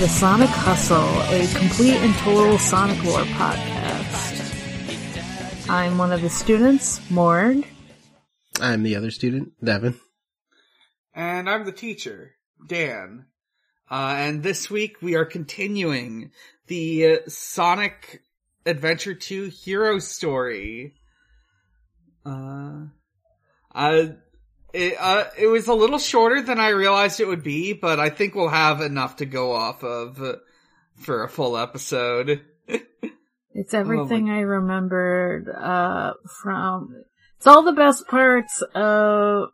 the Sonic Hustle, a complete and total Sonic lore podcast. I'm one of the students, Morg. I'm the other student, Devon. And I'm the teacher, Dan. Uh, and this week we are continuing the uh, Sonic Adventure 2 hero story. Uh, uh, it, uh, it was a little shorter than I realized it would be, but I think we'll have enough to go off of uh, for a full episode. It's everything I remembered, uh, from, it's all the best parts of,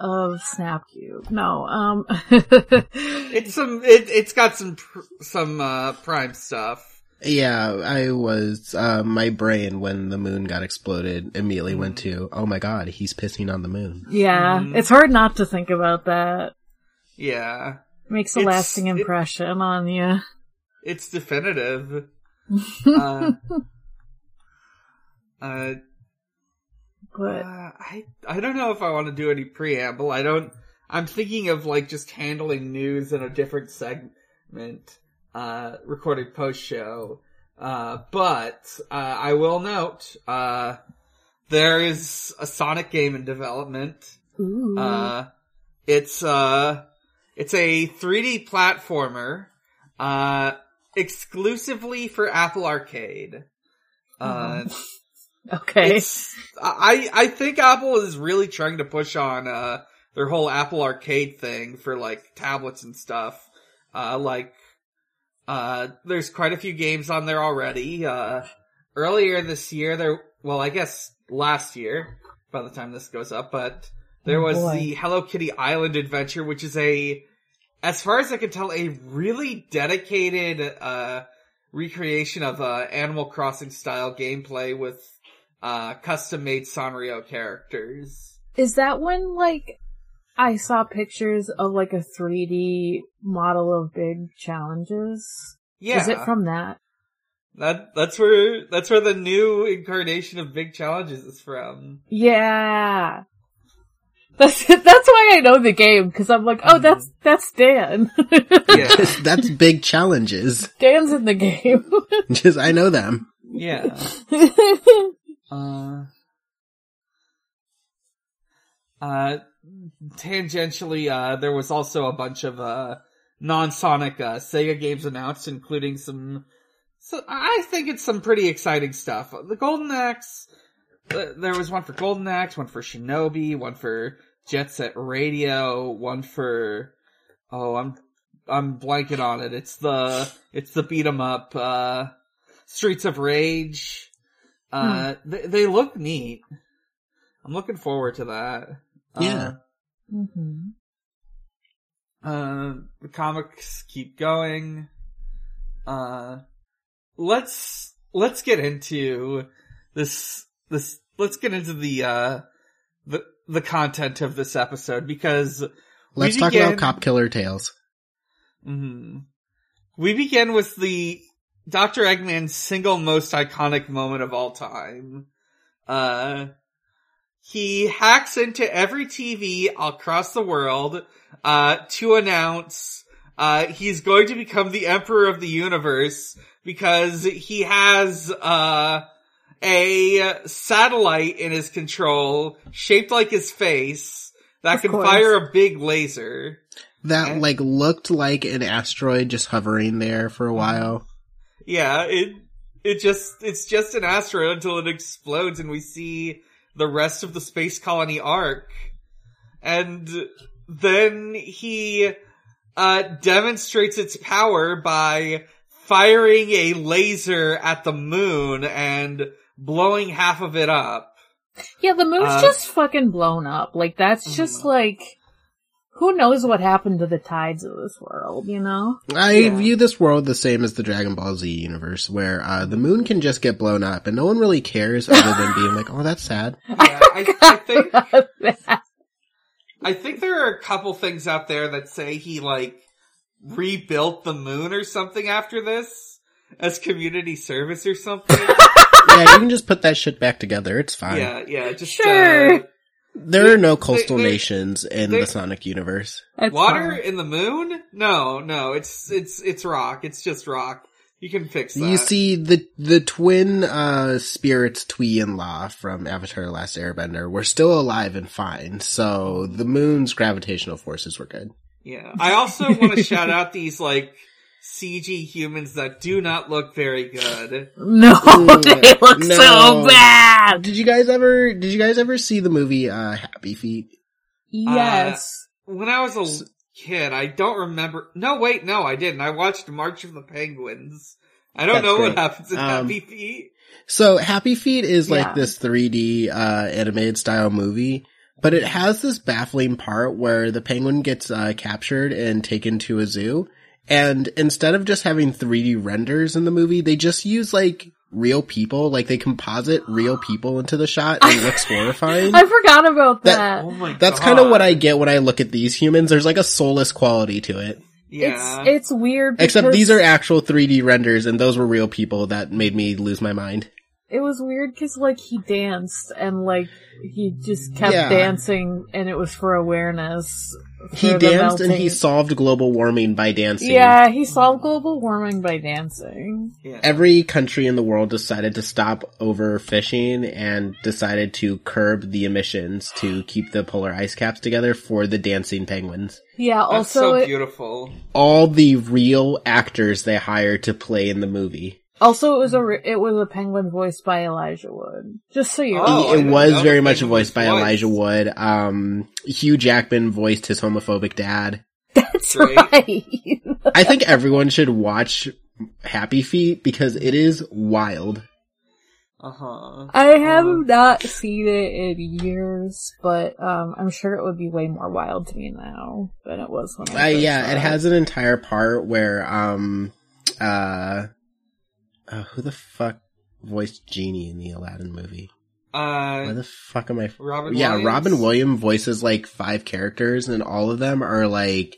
of Snapcube. No, um, it's some, it, it's got some, pr- some, uh, prime stuff. Yeah, I was, uh, my brain when the moon got exploded immediately went to, oh my god, he's pissing on the moon. yeah, Mhm. it's hard not to think about that. Yeah. Makes a It's- lasting it- impression on you. It's definitive. uh, uh, But, Uh, I I don't know if I want to do any preamble. I don't. I'm thinking of like just handling news in a different segment, uh, recorded post show. Uh, but uh, I will note uh, there is a Sonic game in development. ooh. Uh, it's uh, it's a 3D platformer, uh, exclusively for Apple Arcade. Uh, okay. I I think Apple is really trying to push on uh their whole Apple Arcade thing for like tablets and stuff. Uh like uh there's quite a few games on there already. Uh earlier this year there well I guess last year by the time this goes up, but there Oh, was boy. the Hello Kitty Island adventure which is a as far as I can tell a really dedicated uh recreation of uh Animal Crossing style gameplay with uh, custom made Sanrio characters. Is that one like, I saw pictures of, like, a 3D model of big challenges? Yeah, Is it from that? that that's where that's where the new incarnation of Big Challenges is from. Yeah. That's, that's why I know the game, cause I'm like, oh, that's, that's Dan. Yeah, That's big challenges. Dan's in the game. Just, I know them. yeah. Uh, uh, tangentially, uh, there was also a bunch of uh non-Sonic uh, Sega games announced, including some. So I think it's some pretty exciting stuff. The Golden Axe. uh, There was one for Golden Axe, one for Shinobi, one for Jet Set Radio, one for. Oh, I'm I'm blanking on it. It's the it's the beat 'em up. Uh, Streets of Rage. Uh, they, they look neat. I'm looking forward to that. Yeah. Hmm Uh, the comics keep going. Uh, let's, let's get into this, this, let's get into the, uh, the, the content of this episode because Let's we talk about Cop Killer Tails. Mhm. We begin with the Dr. Eggman's single most iconic moment of all time. Uh, he hacks into every TV across the world, uh, to announce, uh, he's going to become the Emperor of the Universe because he has, uh, a satellite in his control shaped like his face that Of can course. fire a big laser. That, Okay. like, looked like an asteroid just hovering there for a while. Yeah, it it just it's just an asteroid until it explodes and we see the rest of the space colony arc. And then he uh demonstrates its power by firing a laser at the moon and blowing half of it up. Yeah, the moon's Uh, just fucking blown up. Like, that's just Mhm. like, who knows what happened to the tides of this world, you know? I Yeah. view this world the same as the Dragon Ball Z universe, where uh, the moon can just get blown up, and no one really cares other than being like, "Oh, that's sad." Yeah, I, I think I think there are a couple things out there that say he like rebuilt the moon or something after this as community service or something. yeah, you can just put that shit back together. It's fine. yeah, yeah, just Sure. uh, There are no coastal they- nations in they- the Sonic universe. Water fine. in the moon? No, no, it's it's it's rock. It's just rock. You can fix that. You see the the twin uh spirits Tui and La from Avatar: The Last Airbender were still alive and fine, so the moon's gravitational forces were good. Yeah. I also want to shout out these like CG humans that do not look very good. No, they look no. so bad. Did you guys ever did you guys ever see the movie uh Happy Feet? Yes. When I was a kid, I don't remember. No, wait, no, I didn't. I watched March of the Penguins. I don't That's know what happens in Um, Happy Feet. So Happy Feet is like Yeah. this 3D uh animated style movie, but it has this baffling part where the penguin gets uh, captured and taken to a zoo, and instead of just having 3D renders in the movie, they just use like real people, like they composite real people into the shot and it looks horrifying. I forgot about That- that. Oh my That's kind of what I get when I look at these humans. There's like a soulless quality to it. Yeah. It's it's weird. Except these are actual 3D renders and those were real people that made me lose my mind. It was weird because like he danced and like he just kept Yeah. dancing, and it was for awareness. He danced and he solved global warming by dancing. Yeah, he solved global warming by dancing. yeah. Every country in the world decided to stop overfishing and decided to curb the emissions to keep the polar ice caps together for the dancing penguins. Yeah. That's Also, so it, beautiful. All the real actors they hired to play in the movie. Also it was a re- it was a penguin voiced by Elijah Wood. Just so you Oh, know. I it was very much penguin voiced by was Elijah. Wood. Um, Hugh Jackman voiced his homophobic dad. That's Great. right. I think everyone should watch Happy Feet because it is wild. Uh huh. I have not seen it in years, but um, I'm sure it would be way more wild to me now than it was when I. Uh, first yeah, it has an entire part where, um, uh, uh, who the fuck voiced Genie in the Aladdin movie? Uh, Why the fuck am I? Robin. yeah, Williams? Robin Williams voices like five characters, and all of them are like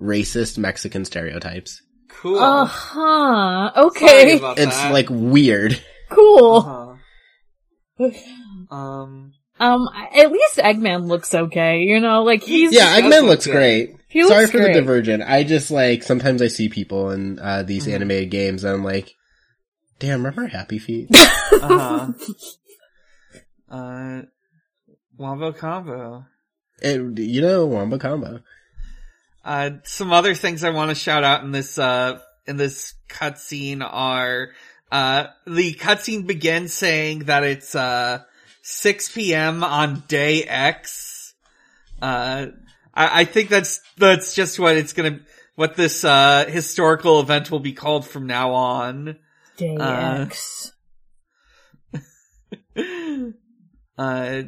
racist Mexican stereotypes. Cool. Uh huh. Okay. It's that. like weird. Cool. Uh-huh. Um. Um, at least Eggman looks okay. You know, like he's Yeah, Eggman look looks good. great. he Sorry for great. the divergent. I just like sometimes I see people in uh, these Mhm. animated games, and I'm like, damn, remember Happy Feet? Uh-huh. uh. Wombo combo. It, you know, Wamba Combo. Uh, some other things I want to shout out in this, uh, in this cutscene are, uh, the cutscene begins saying that it's, uh, 6 p.m. on day X. Uh, I, I think that's, that's just what it's gonna, what this, uh, historical event will be called from now on. Day Uh, uh,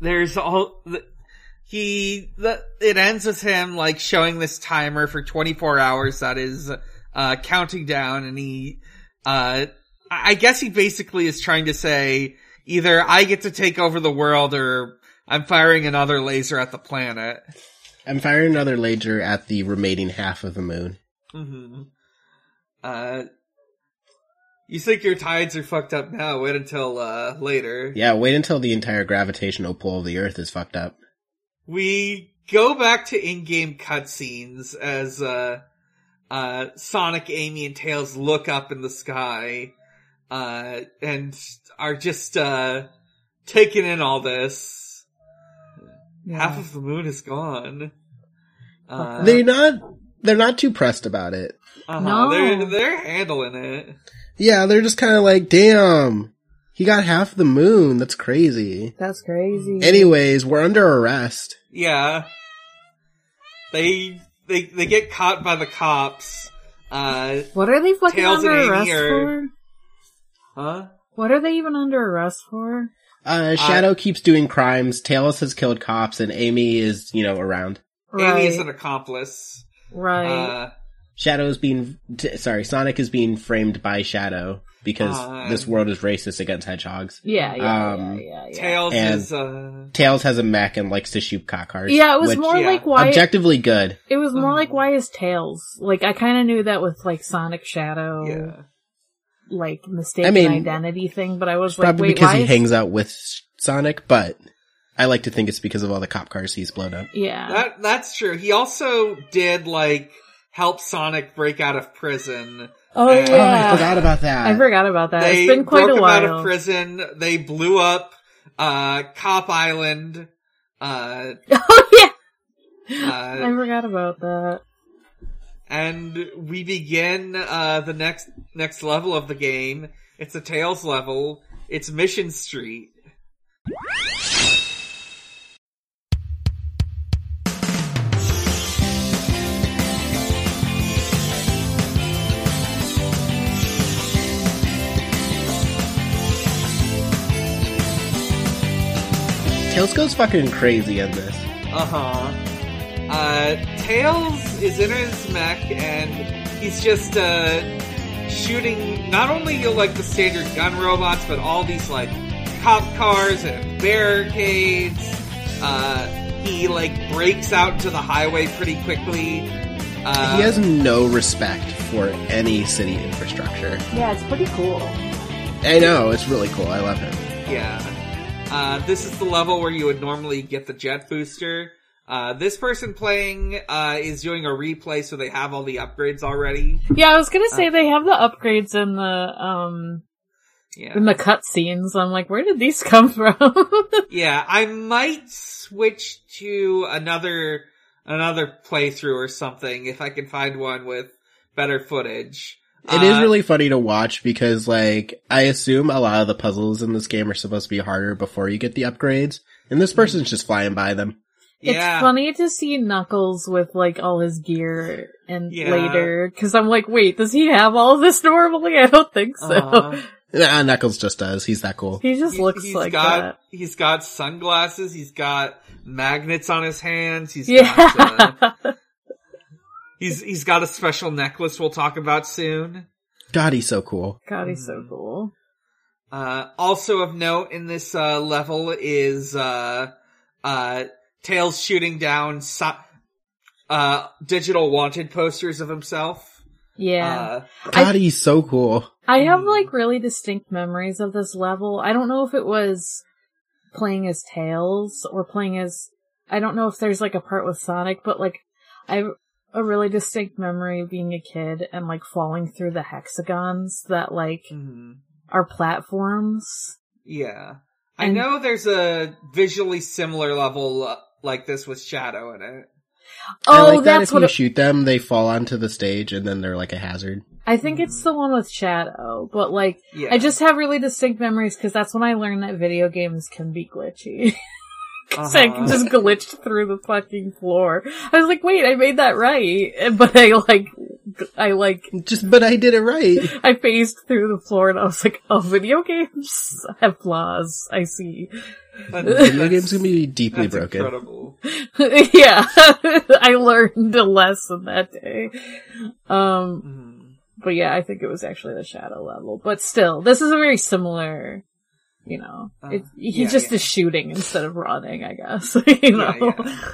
there's all the, he the it ends with him like showing this timer for 24 hours that is uh counting down and he uh I I guess he basically is trying to say either I get to take over the world or I'm firing another laser at the planet. I'm firing another laser at the remaining half of the moon. hmm Uh, you think your tides are fucked up now? Wait until uh later. Yeah, wait until the entire gravitational pull of the Earth is fucked up. we go back to in-game cutscenes as uh uh Sonic, Amy, and Tails look up in the sky uh and are just uh taking in all this. Half of the moon is gone. Uh, They're not. They're not too pressed about it. uh-huh, No. they're they're handling it. Yeah, they're just kind of like, damn, he got half the moon. That's crazy. That's crazy. Anyways, we're under arrest. Yeah. They they they get caught by the cops. Uh what are they fucking Tails under arrest for? huh? What are they even under arrest for? Uh, Shadow keeps doing crimes. Tails has killed cops, and Amy is, you know, around. Right. Amy is an accomplice. right. Uh Shadow's being, t- sorry, Sonic is being framed by Shadow because Uh, this world is racist against hedgehogs. yeah, yeah, um, yeah, yeah, yeah. Tails And- is uh Tails has a mech and likes to shoot cock cars. Yeah, it was which- more yeah, like why objectively good. it was more Mhm. like why is Tails? Like I kind of knew that with like Sonic Shadow, yeah. like mistaken I mean, identity thing, but I was like, Probably wait, because why he is hangs out with Sonic, but I like to think it's because of all the cop cars he's blown up. Yeah. That that's true. He also did like help Sonic break out of prison. oh I Oh, I yeah. forgot about that. I forgot about that. They it's been quite broke a him out while. of prison. They blew up uh Cop Island. Uh, oh yeah. I uh forgot about that. and we begin uh the next next level of the game. It's a Tails level. It's Mission Street. Tails goes fucking crazy in this. Uh-huh. Uh, Tails is in his mech and he's just, uh, shooting not only you're like the standard gun robots, but all these like cop cars and barricades. Uh, he like breaks out to the highway pretty quickly. Uh, he has no respect for any city infrastructure. Yeah, it's pretty cool. I know, it's really cool. I love him. Yeah. Uh, this is the level where you would normally get the jet booster. Uh, this person playing, uh, is doing a replay so they have all the upgrades already. Yeah, I was gonna say they have the upgrades in the um Yeah. in the cutscenes. I'm like, where did these come from? Yeah, I might switch to another, another playthrough or something if I can find one with better footage. It is Uh, really funny to watch because, like, I assume a lot of the puzzles in this game are supposed to be harder before you get the upgrades, and this person's just flying by them. yeah. It's funny to see Knuckles with like all his gear and Yeah. later, cause I'm like, wait, does he have all this normally? I don't think so. Uh, Nah, Knuckles just does. He's that cool. he just he- looks he's like got, that. He's got sunglasses, he's got magnets on his hands, He's Yeah. got, uh, he's, he's got a special necklace we'll talk about soon. God, he's so cool. God, he's so cool. Uh, also of note in this, uh, level is, uh, uh, Tails shooting down, so- uh, digital wanted posters of himself. Yeah. Uh, God, he's so cool. I have Hmm. like really distinct memories of this level. I don't know if it was playing as Tails or playing as, I don't know if there's like a part with Sonic, but like I have a really distinct memory of being a kid and like falling through the hexagons that like mhm. are platforms. yeah. I know there's a visually similar level uh, like this with Shadow in it. Oh, like that that's if what you it, shoot them, they fall onto the stage and then they're like a hazard. I think it's the one with Shadow, but like Yeah. I just have really distinct memories because that's when I learned that video games can be glitchy. Cause I Uh-huh. just glitched through the fucking floor. I was like, wait, I made that right. But I like, I like, Just, but I did it right. I phased through the floor and I was like, oh, video games have flaws. I see. That- Video that's- games can be deeply that's broken. Incredible. yeah. I learned a lesson that day. Um, Mhm. but yeah, I think it was actually the shadow level. But still, this is a very similar, you know, Uh, it, he yeah, just yeah. is shooting instead of running, I guess. you know? Yeah, yeah.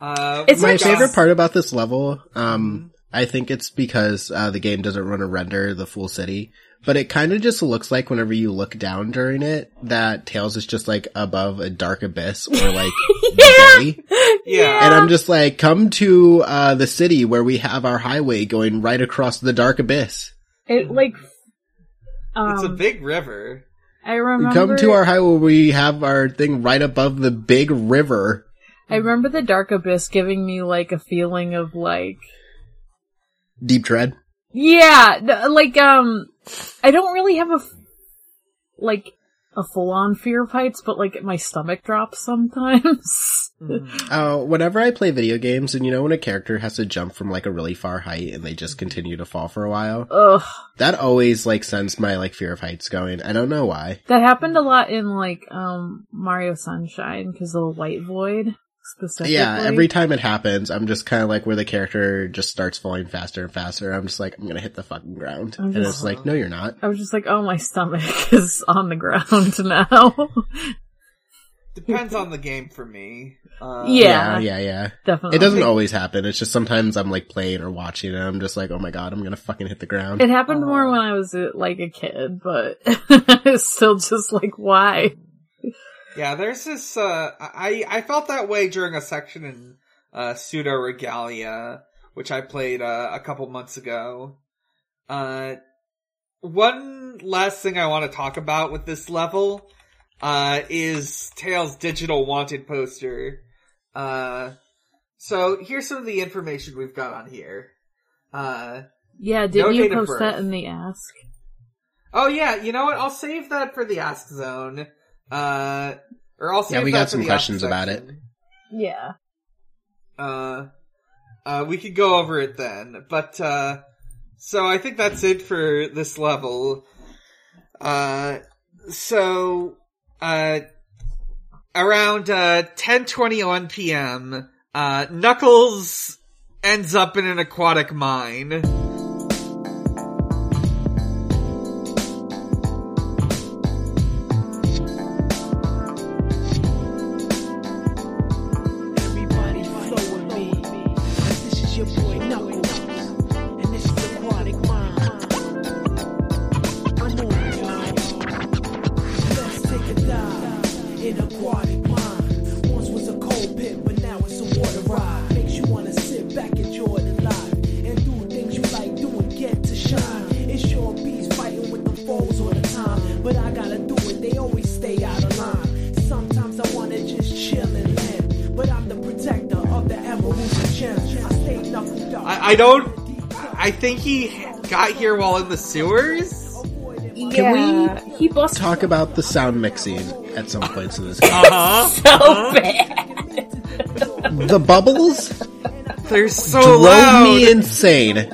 Uh, It's My favorite part about this level, um, Mhm. I think it's because uh, the game doesn't run a render the full city, but it kind of just looks like whenever you look down during it, that Tails is just like above a dark abyss or like bay. Yeah. And I'm just like, come to uh, the city where we have our highway going right across the dark abyss. It like, um, It's a big river. I remember. Come to our highway where we have our thing right above the big river. I remember the Dark Abyss giving me like a feeling of like, Deep dread. yeah, like um, I don't really have a like a full on fear of heights, but like my stomach drops sometimes. Uh, whenever I play video games, and you know when a character has to jump from like a really far height and they just continue to fall for a while, Ugh, that always like sends my like fear of heights going. I don't know why. that happened a lot in like um Mario Sunshine because of the White Void specifically. Yeah, every time it happens, I'm just kind of like where the character just starts falling faster and faster. I'm just like, I'm gonna hit the fucking ground, I'm and it's like, no, you're not. I was just like, oh, my stomach is on the ground now. Depends on the game for me. Uh, Yeah. yeah, yeah. yeah. Definitely. It doesn't always happen. It's just sometimes I'm like playing or watching, and I'm just like, oh my god, I'm gonna fucking hit the ground. It happened more Uh-huh. when I was uh, like a kid, but it's still just like why. Yeah, there's this, uh, I, I felt that way during a section in, uh, Pseudoregalia, which I played, uh, a couple months ago. Uh, one last thing I want to talk about with this level, uh, is Tails' digital wanted poster. Uh, so here's some of the information we've got on here. Uh, Yeah, did No you post that in the ask? oh yeah, you know what? I'll save that for the Ask Zone. Uh, or I'll Yeah, we got some questions Ask about it. Yeah. Uh, uh, we could go over it then. But, uh, so I think that's it for this level. Uh, so, uh, around, uh, 1021 p.m., uh, Knuckles ends up in an aquatic mine. Here while in the sewers? yeah, he busted Talk about the sound mixing at some points in this game. Uh-huh. so bad. the bubbles They're so drove loud. me insane.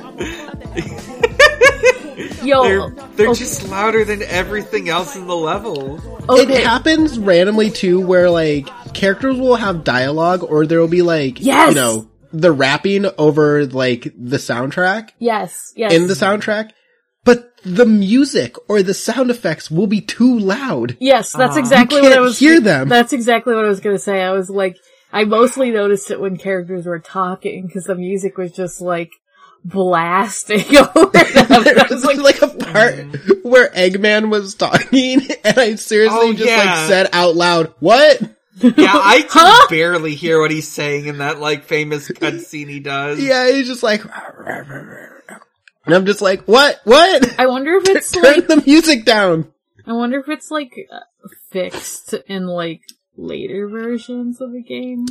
Yo, They're, they're okay, just louder than everything else in the level. okay. It happens randomly too, where like characters will have dialogue, or there will be like, Yes! you know, the rapping over like the soundtrack yes, yes. in the soundtrack, but the music or the sound effects will be too loud. Yes, that's exactly you what I was. hear them. That's exactly what I was gonna say. I was like, I mostly noticed it when characters were talking because the music was just like blasting over them. there was was like, like a part mm. where Eggman was talking, and I seriously Oh, just yeah. like said out loud, "What?" Yeah, I can Huh? barely hear what he's saying in that like famous cutscene he does. Yeah, he's just like, and I'm just like, "What? What?" I wonder if it's Turn like, the music down. I wonder if it's like uh, fixed in like later versions of the game.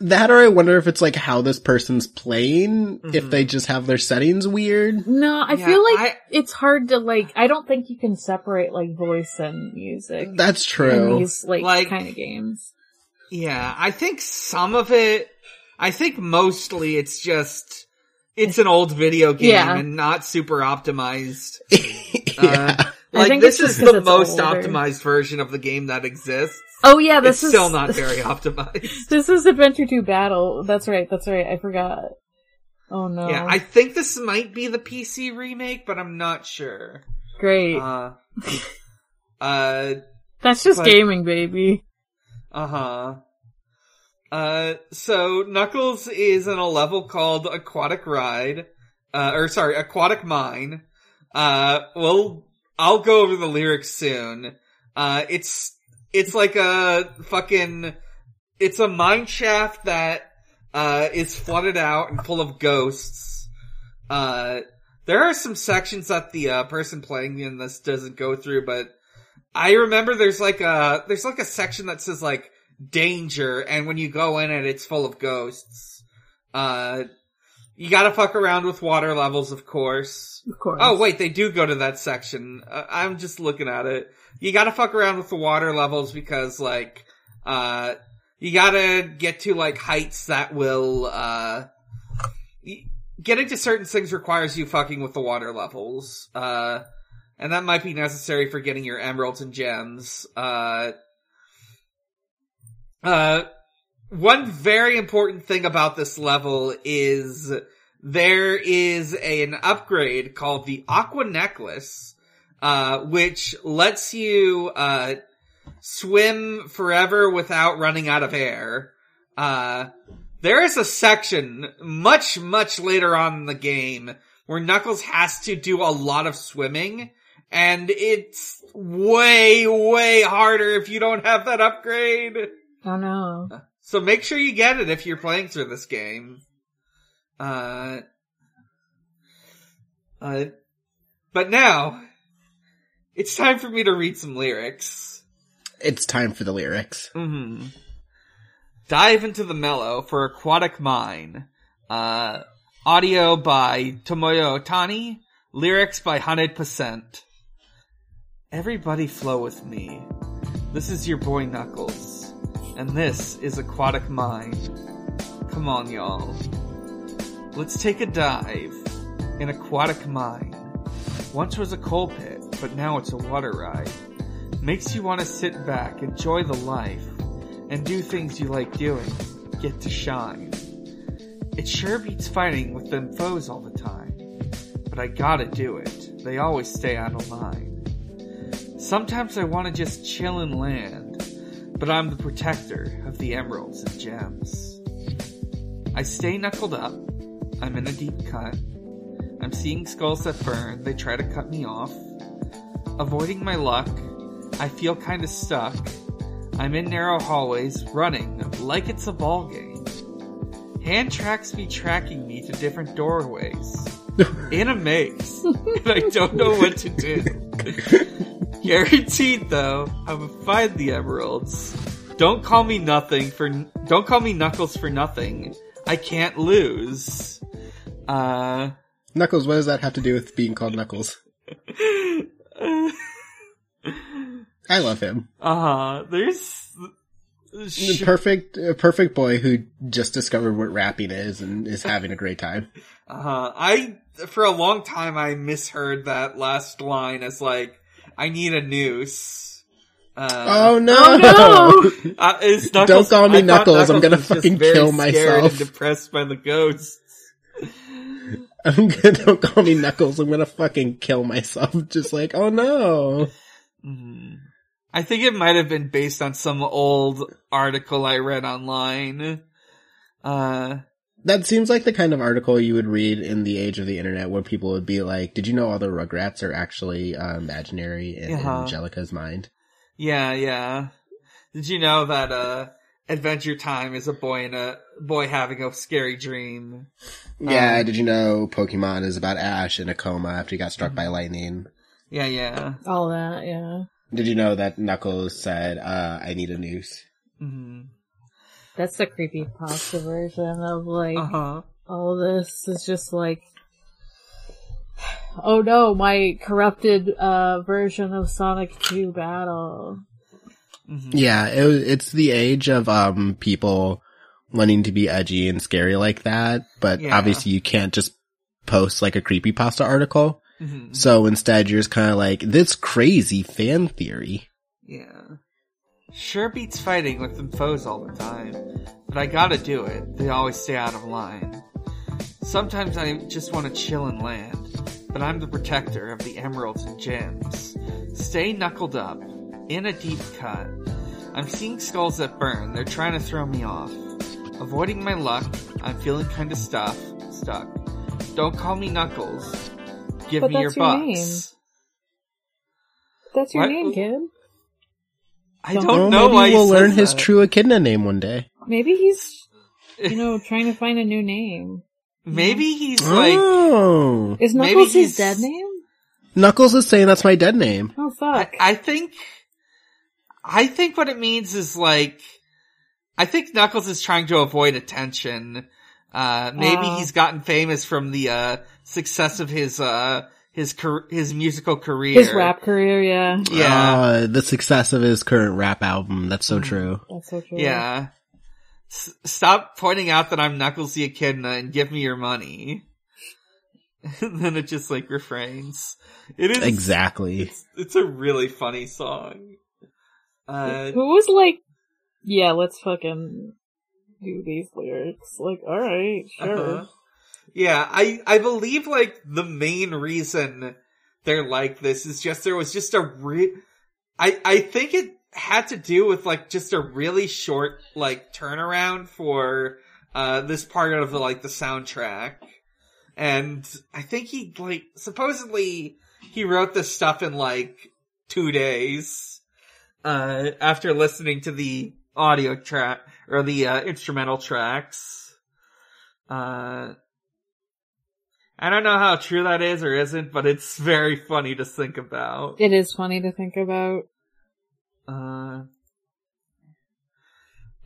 That or I wonder if it's like how this person's playing, if Mhm. they just have their settings weird. No, I Yeah, feel like I- it's hard to like. I don't think you can separate like voice and music That's in true. these like, Like- kind of games. Yeah, I think some of it, I think mostly it's just, it's an old video game Yeah. and not super optimized. yeah. Uh, I like think this it's is the most older. optimized version of the game that exists. Oh yeah, this It's is still not very optimized. This is Adventure 2 Battle. That's right, that's right. I forgot. Oh no. Yeah, I think this might be the PC remake, but I'm not sure. Great. Uh, uh, That's just but- gaming, baby. Uh huh. Uh, so Knuckles is in a level called Aquatic Ride, uh, or sorry, Aquatic Mine. Uh, well, I'll go over the lyrics soon. Uh, it's, it's like a fucking, it's a mine shaft that, uh, is flooded out and full of ghosts. Uh, there are some sections that the, uh, person playing in this doesn't go through, but I remember there's like a, there's like a section that says like, danger, and when you go in it, it's full of ghosts. Uh, you gotta fuck around with water levels, of course. Of course. Oh wait, they do go to that section. Uh, I'm just looking at it. You gotta fuck around with the water levels because like, uh, you gotta get to like heights that will, uh, getting to certain things requires you fucking with the water levels. Uh, and that might be necessary for getting your emeralds and gems. Uh, uh, one very important thing about this level is there is a, an upgrade called the Aqua Necklace, uh, which lets you, uh, swim forever without running out of air. Uh, there is a section much, much later on in the game where Knuckles has to do a lot of swimming and it's way, way harder if you don't have that upgrade. Oh no. So make sure you get it if you're playing through this game. Uh, uh, but now, it's time for me to read some lyrics. It's time for the lyrics. hmm Dive into the mellow for Aquatic Mine. Uh, audio by Tomoya Ohtani. Lyrics by 100%. Everybody flow with me. This is your boy Knuckles. And this is Aquatic Mine. Come on, y'all. Let's take a dive in Aquatic Mine. Once was a coal pit, but now it's a water ride. Makes you want to sit back, enjoy the life, and do things you like doing. Get to shine. It sure beats fighting with them foes all the time. But I gotta do it. They always stay out of line. Sometimes I wanna just chill and land, but I'm the protector of the emeralds and gems. I stay knuckled up. I'm in a deep cut. I'm seeing skulls that burn. They try to cut me off. Avoiding my luck. I feel kinda stuck. I'm in narrow hallways, running like it's a ball game. Hand tracks be tracking me to different doorways. In a maze. and I don't know what to do. Guaranteed though, I will find the emeralds. Don't call me nothing for, don't call me Knuckles for nothing. I can't lose. Uh, Knuckles, what does that have to do with being called Knuckles? I love him. uh, huh. there's, The perfect, a perfect boy who just discovered what rapping is and is having a great time. Uh, I, for a long time, I misheard that last line as like, I need a noose. Uh, Oh no! Oh, uh, is Knuckles, Don't call me I thought Knuckles, I'm gonna was just fucking very kill scared myself. And depressed by the ghosts. I'm gonna, don't call me Knuckles, I'm gonna fucking kill myself. Just like, oh no. Mhm. I think it might have been based on some old article I read online. Uh, That seems like the kind of article you would read in the age of the internet where people would be like, did you know all the Rugrats are actually uh, imaginary in Uh-huh. Angelica's mind? yeah, yeah. Did you know that, uh, Adventure Time is a boy in a, boy having a scary dream? Yeah, Um, did you know Pokemon is about Ash in a coma after he got struck by lightning? Yeah, yeah. all that, yeah. Did you know that Knuckles said, uh, I need a noose? hmm That's the creepy pasta version of like Uh huh. all this is just like Oh no, my corrupted uh version of Sonic 2 Battle. hmm Yeah, it, it's the age of, um, people wanting to be edgy and scary like that, but Yeah. obviously you can't just post like a creepy pasta article. hmm So instead you're just kind of like, this crazy fan theory. Yeah. Sure beats fighting with them foes all the time, but I gotta do it. They always stay out of line. Sometimes I just want to chill and land, but I'm the protector of the emeralds and gems. Stay knuckled up, in a deep cut. I'm seeing skulls that burn, they're trying to throw me off. Avoiding my luck, I'm feeling kinda stuff, stuck. Don't call me Knuckles. Give But me your that's your name. bucks. That's your What? name, kid. I Don't- don't Well, know maybe why he we'll learn says his that. true echidna name one day. Maybe he's, you know, trying to find a new name. Maybe he's like, oh, Is Knuckles his dead name? Knuckles is saying that's my dead name. Oh I, fuck. I think, I think what it means is like, I think Knuckles is trying to avoid attention. Uh, maybe Oh. he's gotten famous from the, uh, success of his, uh, his, car- his musical career. His rap career, yeah. Yeah. Uh, the success of his current rap album. That's so Mm. true. That's so true. yeah. S- stop pointing out that I'm Knuckles the Echidna and give me your money. and then it just like refrains. It is Exactly. It's, it's a really funny song. Uh, Who was like, yeah, let's fucking do these lyrics. Like, alright, sure. uh-huh. Yeah, I, I believe like the main reason they're like this is just there was just a re- I, I think it had to do with like just a really short like turnaround for, uh, this part of the like the soundtrack. And I think he like supposedly he wrote this stuff in like two days, uh, after listening to the audio track, or the, uh, instrumental tracks. Uh, I don't know how true that is or isn't, but it's very funny to think about. It is funny to think about. Uh,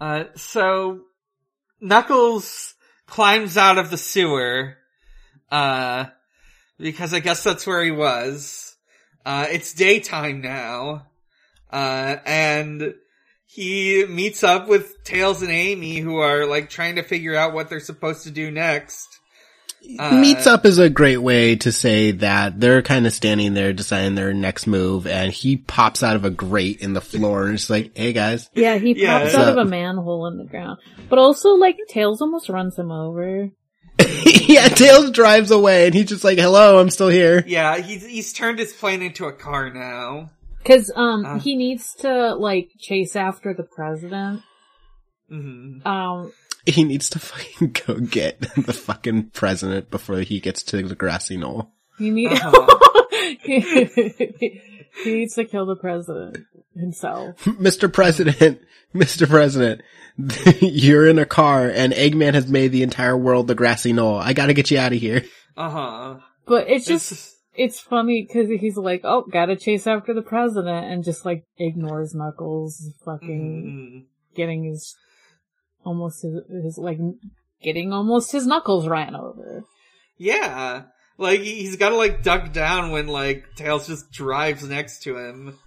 uh, so Knuckles climbs out of the sewer, uh, because I guess that's where he was. Uh, it's daytime now, uh, and he meets up with Tails and Amy who are like trying to figure out what they're supposed to do next. Uh, Meets up is a great way to say that they're kind of standing there deciding their next move and he pops out of a grate in the floor and is like, hey guys. Yeah, he Yeah. pops out of a manhole in the ground. But also, like, Tails almost runs him over. yeah, Tails drives away and he's just like, hello, I'm still here. Yeah, he's, he's turned his plane into a car now. Cause, um, Uh. he needs to, like, chase after the president. hmm Um, He needs to fucking go get the fucking president before he gets to the grassy knoll. he need- Uh-huh. he needs to kill the president himself. Mr. President, Mr. President, you're in a car and Eggman has made the entire world the grassy knoll. I gotta get you out of here. Uh huh. But it's just, It's, it's funny because he's like, oh, gotta chase after the president and just like ignores Knuckles fucking Mhm. getting his, almost his, his like, getting almost his knuckles ran over. Yeah. Like, he- he's gotta like duck down when like Tails just drives next to him.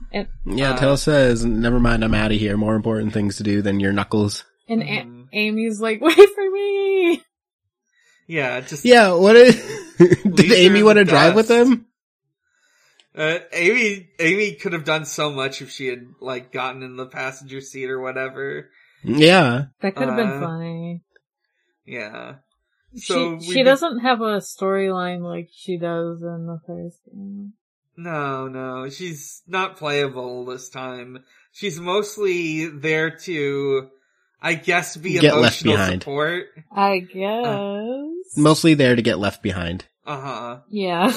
Yeah, Uh, Tails says, never mind, I'm out of here. More important things to do than your knuckles. And Mhm. A- Amy's like, wait for me! Yeah, just, Yeah, what is, did Amy want to the drive with dust. him? uh, Amy, Amy could have done so much if she had like gotten in the passenger seat or whatever. Yeah. That could have been Uh, funny. Yeah. So she she be- doesn't have a storyline like she does in the first game. No, no, she's not playable this time. She's mostly there to, I guess, be Get left emotional behind. support. I guess. Mostly there to get left behind. Uh huh. yeah.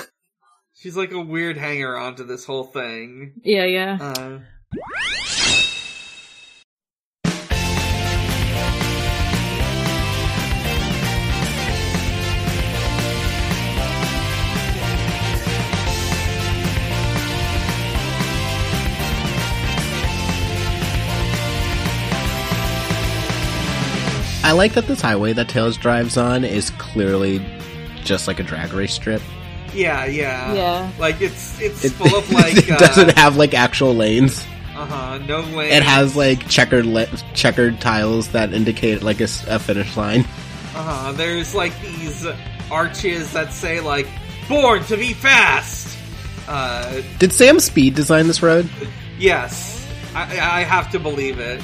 She's like a weird hanger on to this whole thing. Yeah, yeah. Uh, I like that this highway that Tails drives on is clearly just like a drag race strip. yeah, yeah. yeah. Like it's it's It, full of like it uh doesn't have like actual lanes. Uh huh no way. It has like checkered le- checkered tiles that indicate like a finish line. uh huh. There's like these arches that say like "Born to be fast." Uh, Did Sam Speed design this road? yes, I I have to believe it.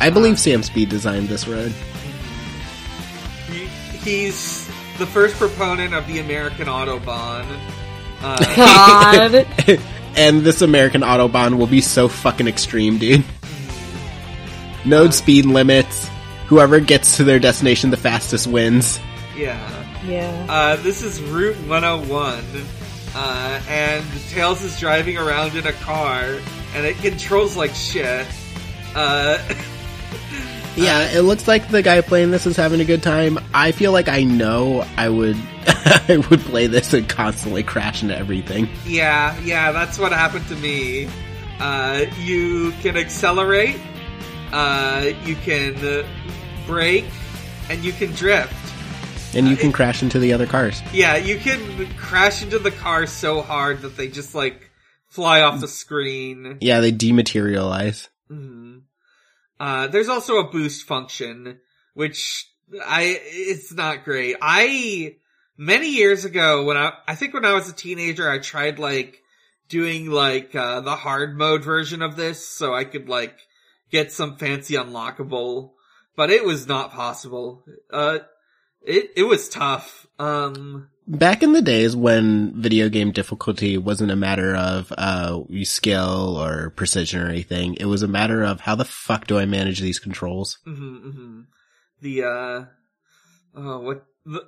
I believe Sam Speed designed this road. He, he's the first proponent of the American Autobahn. Uh, God. and this American Autobahn will be so fucking extreme, dude. No speed limits. Whoever gets to their destination the fastest wins. yeah. yeah. Uh, this is Route 101. Uh, and Tails is driving around in a car, and it controls like shit. Uh, Yeah, it looks like the guy playing this is having a good time. I feel like I know I would I would play this and constantly crash into everything. yeah, yeah, that's what happened to me. Uh, you can accelerate, uh, you can uh, brake, and you can drift. And you can crash into the other cars. Yeah, you can crash into the car so hard that they just like fly off the screen. Yeah, they dematerialize. Mhm. Uh, there's also a boost function, which I, it's not great. I, many years ago when I, I think when I was a teenager, I tried like doing like, uh, the hard mode version of this so I could like get some fancy unlockable, but it was not possible. Uh, it, it was tough. Um, Back in the days when video game difficulty wasn't a matter of uh skill or precision or anything, it was a matter of how the fuck do I manage these controls? hmm hmm The uh oh what the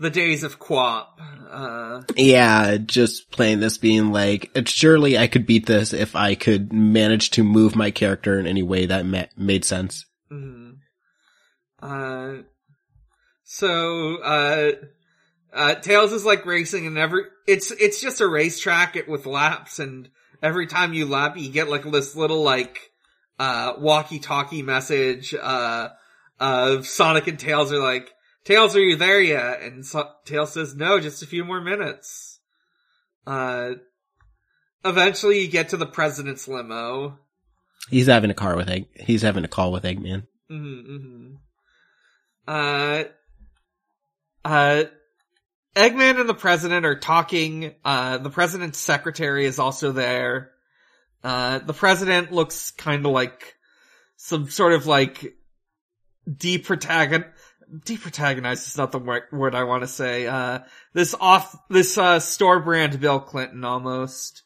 the days of quap. Uh, Yeah, just playing this being like, surely I could beat this if I could manage to move my character in any way that ma- made sense. mhm. uh, so, uh, uh, Tails is like racing and every, it's, it's just a racetrack it- with laps and every time you lap, you get like this little like, uh, walkie-talkie message, uh, of Sonic and Tails are like, Tails, are you there yet? And so- Tails says, no, just a few more minutes. Uh, eventually you get to the president's limo. He's having a car with Egg, he's having a call with Eggman. Mm-hmm, mm-hmm. Uh, uh, Eggman and the president are talking. Uh, the president's secretary is also there. Uh, the president looks kind of like some sort of like deprotagon, deprotagonized is not the word I want to say. Uh, this off, this, uh, store brand Bill Clinton almost.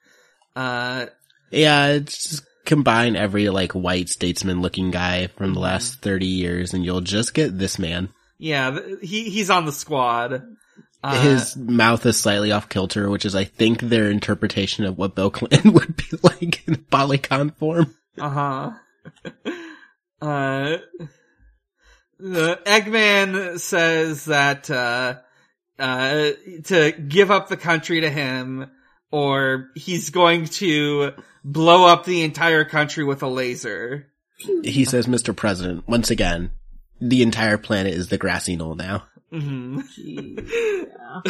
Uh, Yeah, it's just combine every like white statesman looking guy from the last 30 years and you'll just get this man. yeah, he, he's on the squad. Uh, His mouth is slightly off kilter, which is I think their interpretation of what Bill Clinton would be like in polygon form. Uh-huh. uh, the Eggman says that, uh, uh, to give up the country to him, or he's going to blow up the entire country with a laser. He says, Mr. President, once again, the entire planet is the grassy knoll now. Hmm Yeah.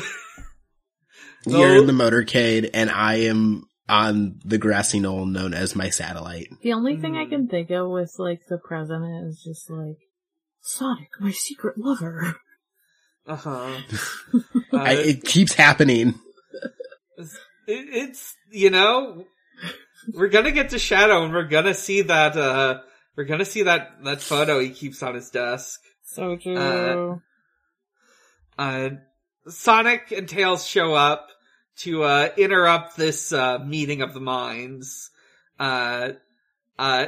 You're in the motorcade and I am on the grassy knoll known as my satellite. The only thing I Hmm. can think of with like the president is just like Sonic, my secret lover. Uh-huh. I, Uh, it keeps happening. it, it's you know we're gonna get to shadow and we're gonna see that uh we're gonna see that that photo he keeps on his desk So true. uh sonic and tails show up to uh interrupt this uh meeting of the minds. Uh uh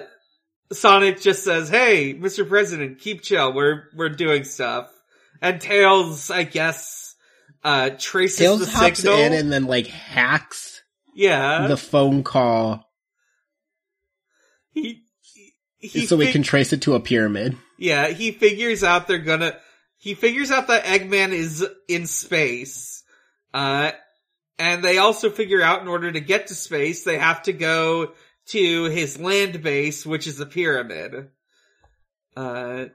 sonic just says hey mr president keep chill. We're we're doing stuff. And tails i guess uh traces the Tails hops signal. in and then like hacks yeah. the phone call. He, he, he so we fig- can trace it to a pyramid. yeah he figures out they're gonna he figures out that eggman is in space uh and they also figure out in order to get to space they have to go to his land base which is a pyramid uh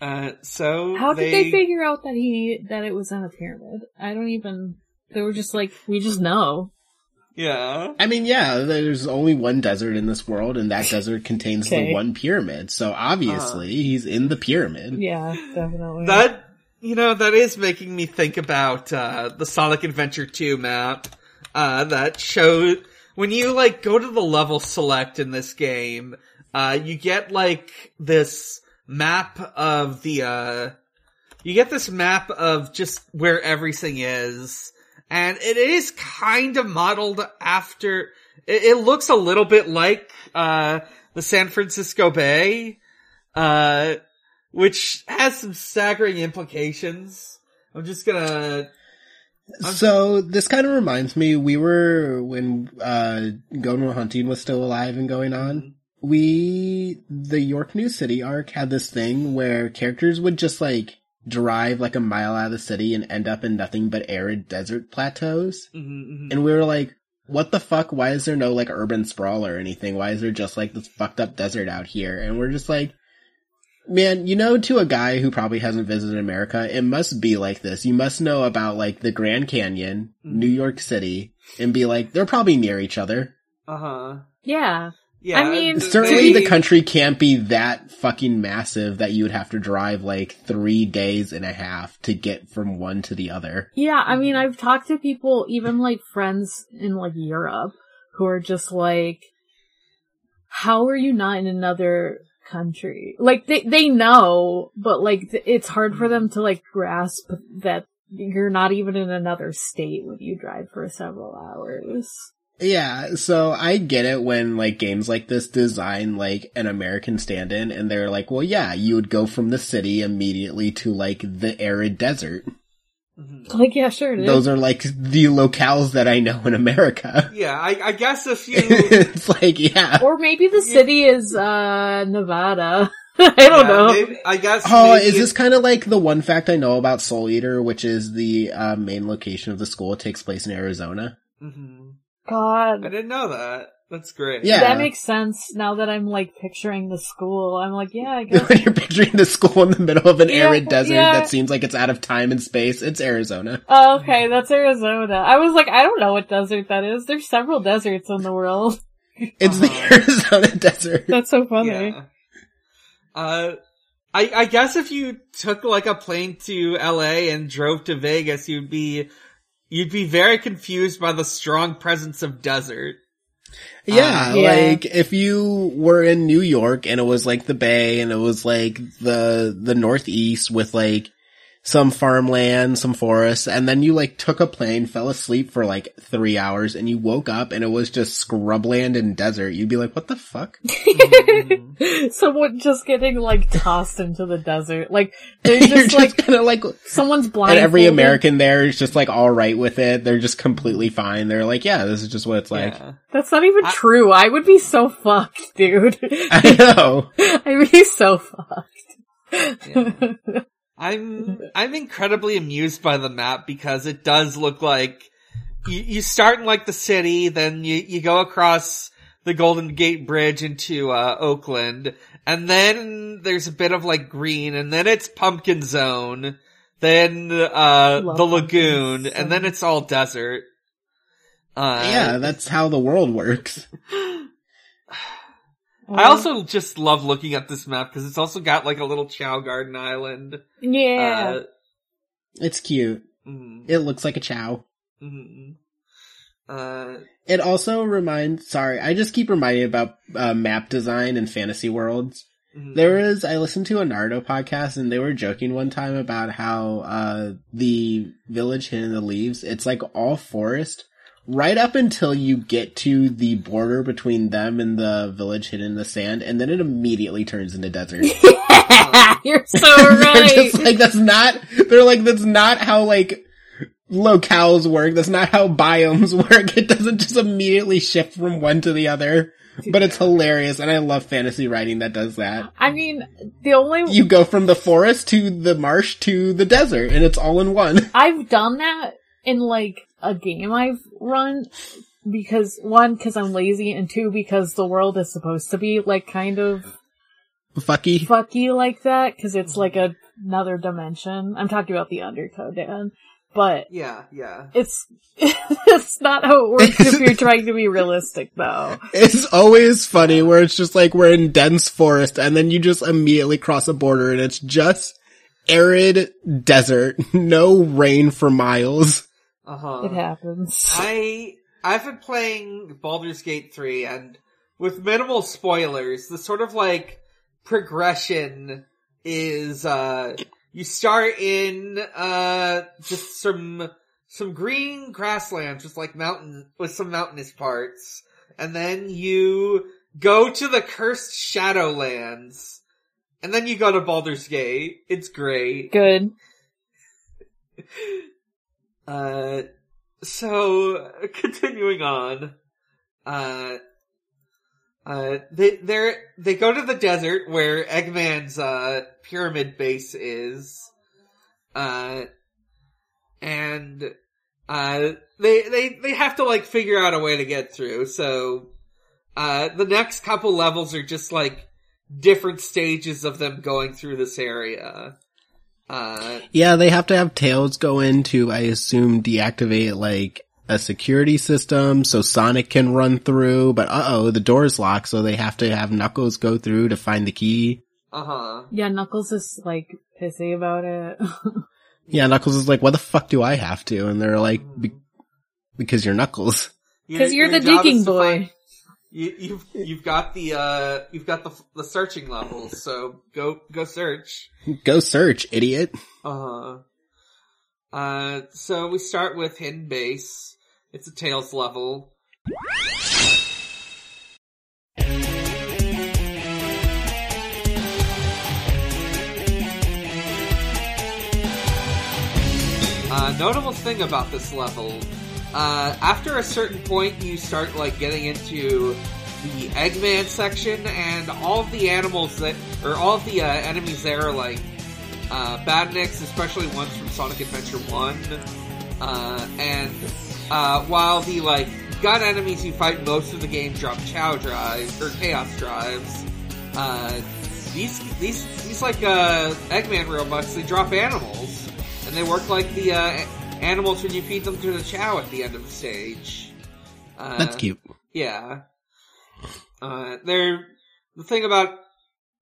uh so How did they figure out that he that it was in a pyramid? I don't even. They were just like, we just know. Yeah I mean, yeah, there's only one desert in this world, and that desert contains Okay. the one pyramid. So obviously, he's in the pyramid. Yeah, definitely. That you know that is making me think about uh the Sonic Adventure 2 map uh that showed when you like go to the level select in this game uh you get like this map of the uh you get this map of just where everything is and it is kind of modeled after it, it looks a little bit like uh the San Francisco Bay uh which has some staggering implications. I'm just gonna. So this kind of reminds me, we were when uh Gonwa Hunting was still alive and going on. We the York New City arc had this thing where characters would just like drive like a mile out of the city and end up in nothing but arid desert plateaus. Mhm, And we were like, what the fuck? Why is there no like urban sprawl or anything? Why is there just like this fucked up desert out here? And we're just like, man, you know, to a guy who probably hasn't visited America, it must be like this. You must know about like the Grand Canyon, New York City, and be like, they're probably near each other. Uh huh. yeah. Yeah. I mean, Certainly they- the country can't be that fucking massive that you would have to drive like three days and a half to get from one to the other. Yeah, I mean, I've talked to people, even like friends in like Europe, who are just like, how are you not in another country? Like, they, they know, but like, th- it's hard for them to like grasp that you're not even in another state when you drive for several hours. Yeah, so I get it when like games like this design like an American stand-in and they're like, well yeah, you would go from the city immediately to like the arid desert. Mhm. Like, yeah, sure it is. Those are like the locales that I know in America. Yeah, I, I guess if you it's like, yeah. or maybe the city is, uh, Nevada. I don't yeah, know. maybe- I guess. Oh, maybe is it- this kind of like the one fact I know about Soul Eater, which is the uh, main location of the school? It takes place in Arizona. Mhm. I didn't know that. That's great. Yeah. That makes sense now that I'm like picturing the school. I'm like, yeah, I guess. when you're picturing the school in the middle of an Yeah, arid desert yeah. that seems like it's out of time and space, it's Arizona. Oh, okay, that's Arizona. I was like, I don't know what desert that is. There's several deserts in the world. It's Uh-huh. the Arizona desert. That's so funny. Yeah. Uh, I, I guess if you took like a plane to LA and drove to Vegas, you'd be, you'd be very confused by the strong presence of desert. Yeah, Uh, yeah. like if you were in New York and it was like the Bay and it was like the the Northeast with like some farmland, some forests, and then you like took a plane, fell asleep for like three hours, and you woke up and it was just scrubland and desert. You'd be like, "What the fuck?" Someone just getting like tossed into the desert. Like they're You're just just like kind of like, someone's blind. and every American there is just like all right with it. They're just completely fine. They're like, "Yeah, this is just what it's like." Yeah. That's not even I- true. I would be so fucked, dude. I know. I'd be so fucked. Yeah. I'm I'm incredibly amused by the map because it does look like you, you start in like the city, then you you go across the Golden Gate Bridge into uh, Oakland, and then there's a bit of like green, and then it's Pumpkin Zone, then uh the lagoon, Zone. and then it's all desert. Uh, yeah, that's how the world works. I also just love looking at this map because it's also got like a little Chao Garden Island. yeah. Uh, It's cute. mm, It looks like a chao. mm, uh, It also reminds, sorry, I just keep reminding about uh, map design and fantasy worlds. mm. There is, I listened to a Naruto podcast and they were joking one time about how, uh, the village hidden in the leaves, it's like all forest right up until you get to the border between them and the village hidden in the sand and then it immediately turns into desert. You're so they're right. just like, that's not, they're like, that's not how like, locales work. That's not how biomes work. It doesn't just immediately shift from one to the other. But it's hilarious and I love fantasy writing that does that. I mean, the only You go from the forest to the marsh to the desert and it's all in one. I've done that in like a game I've run because one, because I'm lazy, and two, because the world is supposed to be like kind of Fucky. fucky like that because it's like a, another dimension. I'm talking about the Undertow, Dan, but yeah, yeah. it's it's not how it works if you're trying to be realistic, though. It's always funny where it's just like we're in dense forest and then you just immediately cross a border and it's just arid desert. No rain for miles. Uh huh. It happens. I I've been playing Baldur's Gate 3 and with minimal spoilers, the sort of like progression is uh you start in uh just some some green grasslands with like mountain with some mountainous parts and then you go to the cursed shadowlands and then you go to Baldur's Gate. It's great. Good. Uh, so continuing on, uh, uh, they they they go to the desert where Eggman's uh pyramid base is, uh, and uh they they they have to like figure out a way to get through. So, uh, the next couple levels are just like different stages of them going through this area. Uh, Yeah, they have to have tails go in to, I assume, deactivate like a security system so Sonic can run through, but uh oh, the door's locked, so they have to have Knuckles go through to find the key. uh huh. Yeah, Knuckles is like pissy about it. Yeah, Knuckles is like, what the fuck do I have to? And they're like, Be- because you're Knuckles. Because you're the job digging boy. find- You, you've you've got the uh you've got the the searching levels, so go go search. Go search, idiot. Uh, uh, so we start with hidden base. It's a Tails level. Uh, notable thing about this level, uh, after a certain point, you start like getting into the Eggman section, and all of the animals that, or all of the uh, enemies there are like uh, badniks, especially ones from Sonic Adventure One. Uh, and uh, while the like gun enemies you fight most of the game drop Chao drives or Chaos drives, uh, these these these like uh, Eggman robots they drop animals, and they work like the uh, animals when you feed them to the Chao at the end of the stage. Uh, That's cute. yeah. Uh, they're, the thing about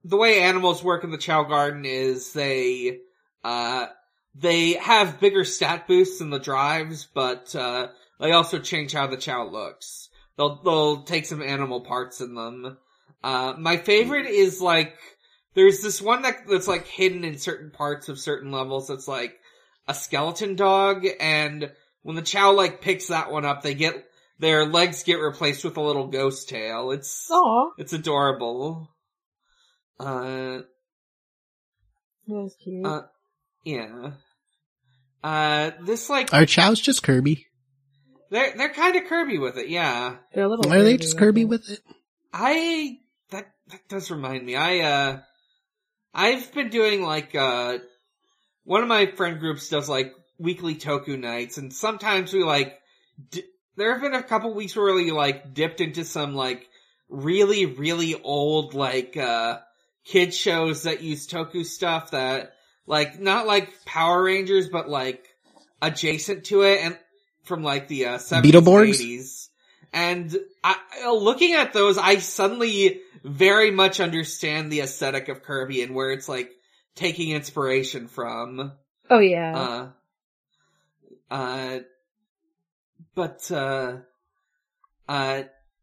the way animals work in the Chao Garden is they, uh, they have bigger stat boosts in the drives, but, uh, they also change how the Chao looks. They'll, they'll take some animal parts in them. Uh, my favorite is like, there's this one that, that's like hidden in certain parts of certain levels that's like a skeleton dog, and when the Chao like picks that one up, they get, their legs get replaced with a little ghost tail. It's Aw, it's adorable. Uh, that's cute. uh, yeah. Uh, this like Are Chao's just Kirby? they're they're kind of Kirby with it. Yeah, They're a little. Are they just I Kirby think. with it? I that that does remind me. I uh, I've been doing like uh, one of my friend groups does like weekly Toku nights, and sometimes we like. D- there have been a couple weeks where we like dipped into some like really really old like uh kid shows that use Toku stuff that like not like Power Rangers but like adjacent to it and from like the uh 70s Beetleborgs? and 80s. And I, looking at those, I suddenly very much understand the aesthetic of Kirby and where it's like taking inspiration from. Oh yeah. Uh, uh, but, uh, uh,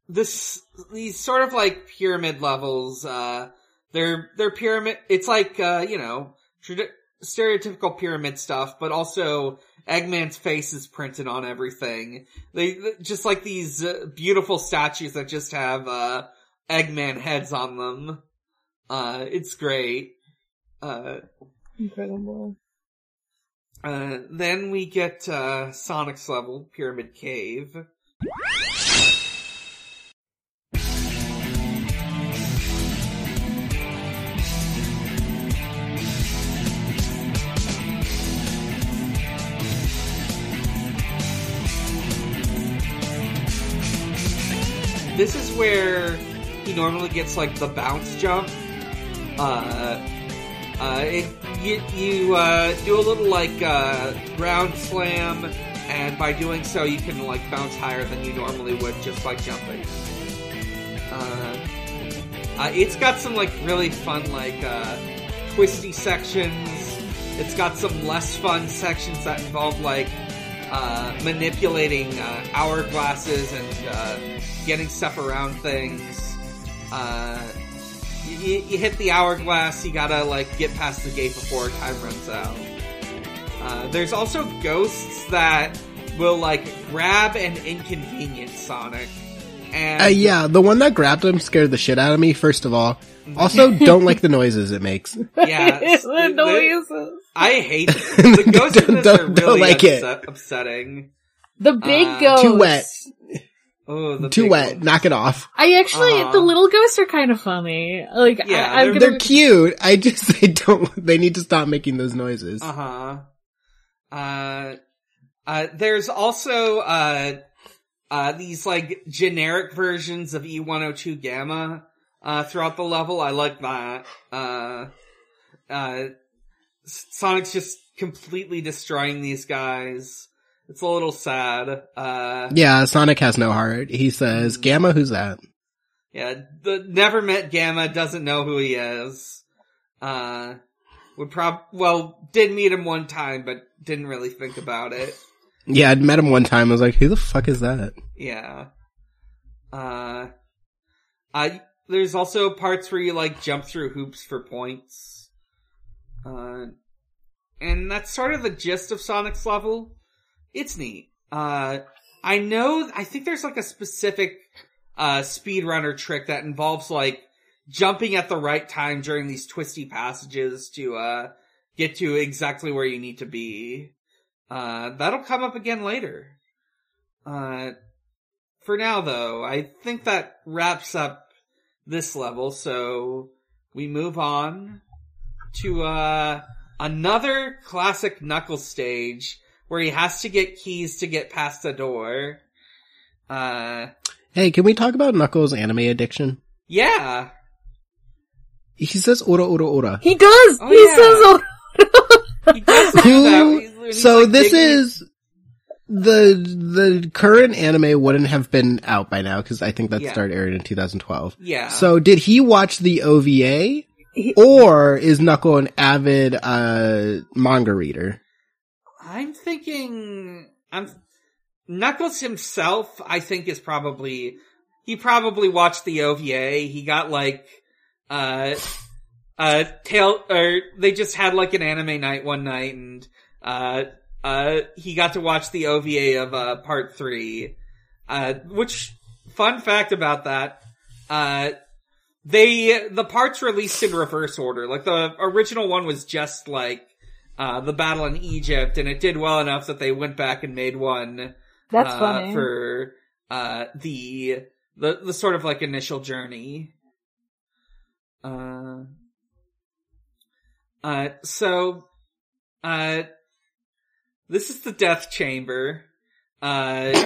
this, these sort of like pyramid levels, uh, they're, they're pyramid, it's like, uh, you know, tradi- stereotypical pyramid stuff, but also Eggman's face is printed on everything. They, just like these uh, beautiful statues that just have, uh, Eggman heads on them. Uh, it's great. Uh, Incredible. Uh, then we get, uh, Sonic's level, Pyramid Cave. This is where he normally gets, like, the bounce jump. Uh, uh, it, you you uh, do a little like uh, ground slam, and by doing so, you can like bounce higher than you normally would just by jumping. Uh, uh, it's got some like really fun like uh, twisty sections. It's got some less fun sections that involve like manipulating hourglasses and getting stuff around things. You, you hit the hourglass, you gotta like get past the gate before time runs out. Uh, there's also ghosts that will like grab and inconvenience Sonic. And Uh, yeah, the one that grabbed him scared the shit out of me, first of all. Also, don't like the noises it makes. yeah, it's- the the- noises. I hate the ghosts in this Don't- are don't really like it. upset- upsetting. The big Uh, ghosts. Too wet. Oh, the Too wet. ones. Knock it off. I actually, Uh-huh. the little ghosts are kind of funny. Like, Yeah, I, I'm they're- gonna, They're cute. I just, they don't, they need to stop making those noises. Uh-huh. Uh, uh, there's also, uh, uh, these like generic versions of E102 Gamma, uh, throughout the level. I like that. Uh, uh, Sonic's just completely destroying these guys. It's a little sad. Uh, Yeah, Sonic has no heart. He says, Gamma, who's that? yeah, the never met Gamma doesn't know who he is. Uh, would prob, well, did meet him one time, but didn't really think about it. Yeah, I'd met him one time. I was like, who the fuck is that? Yeah. Uh, I, there's also parts where you like jump through hoops for points. Uh, and that's sort of the gist of Sonic's level. It's neat. Uh, I know, I think there's like a specific, uh, speedrunner trick that involves like jumping at the right time during these twisty passages to, uh, get to exactly where you need to be. Uh, that'll come up again later. Uh, for now though, I think that wraps up this level, so we move on to, uh, another classic Knuckles stage where he has to get keys to get past the door. Uh, Hey, can we talk about Knuckles' anime addiction? yeah. He says ora ora ora. He does! Oh, he yeah. says, ora. He does do that. He's- he's, so like, this digging- is the the current anime wouldn't have been out by now because I think that Yeah. started airing in 2012. Yeah. So did he watch the OVA He- or is Knuckle an avid uh manga reader? I'm thinking, I'm, Knuckles himself, I think is probably, he probably watched the OVA. He got like, uh, uh, tail, or they just had like an anime night one night and, uh, uh, he got to watch the OVA of, uh, part three. Uh, which, fun fact about that, uh, they, the parts released in reverse order. Like the original one was just like, uh, the battle in Egypt, and it did well enough that they went back and made one that's uh, funny. for uh, the the the sort of like initial journey. Uh, uh, so, uh, this is the death chamber. Uh,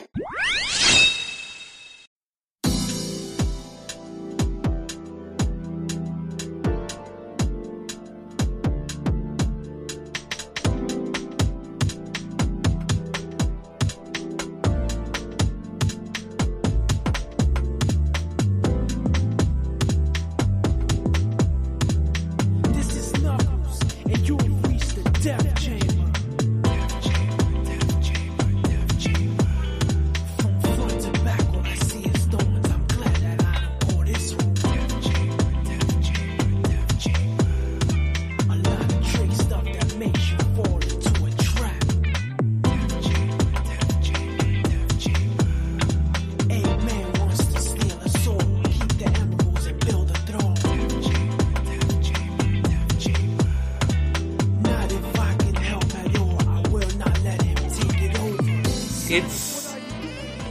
it's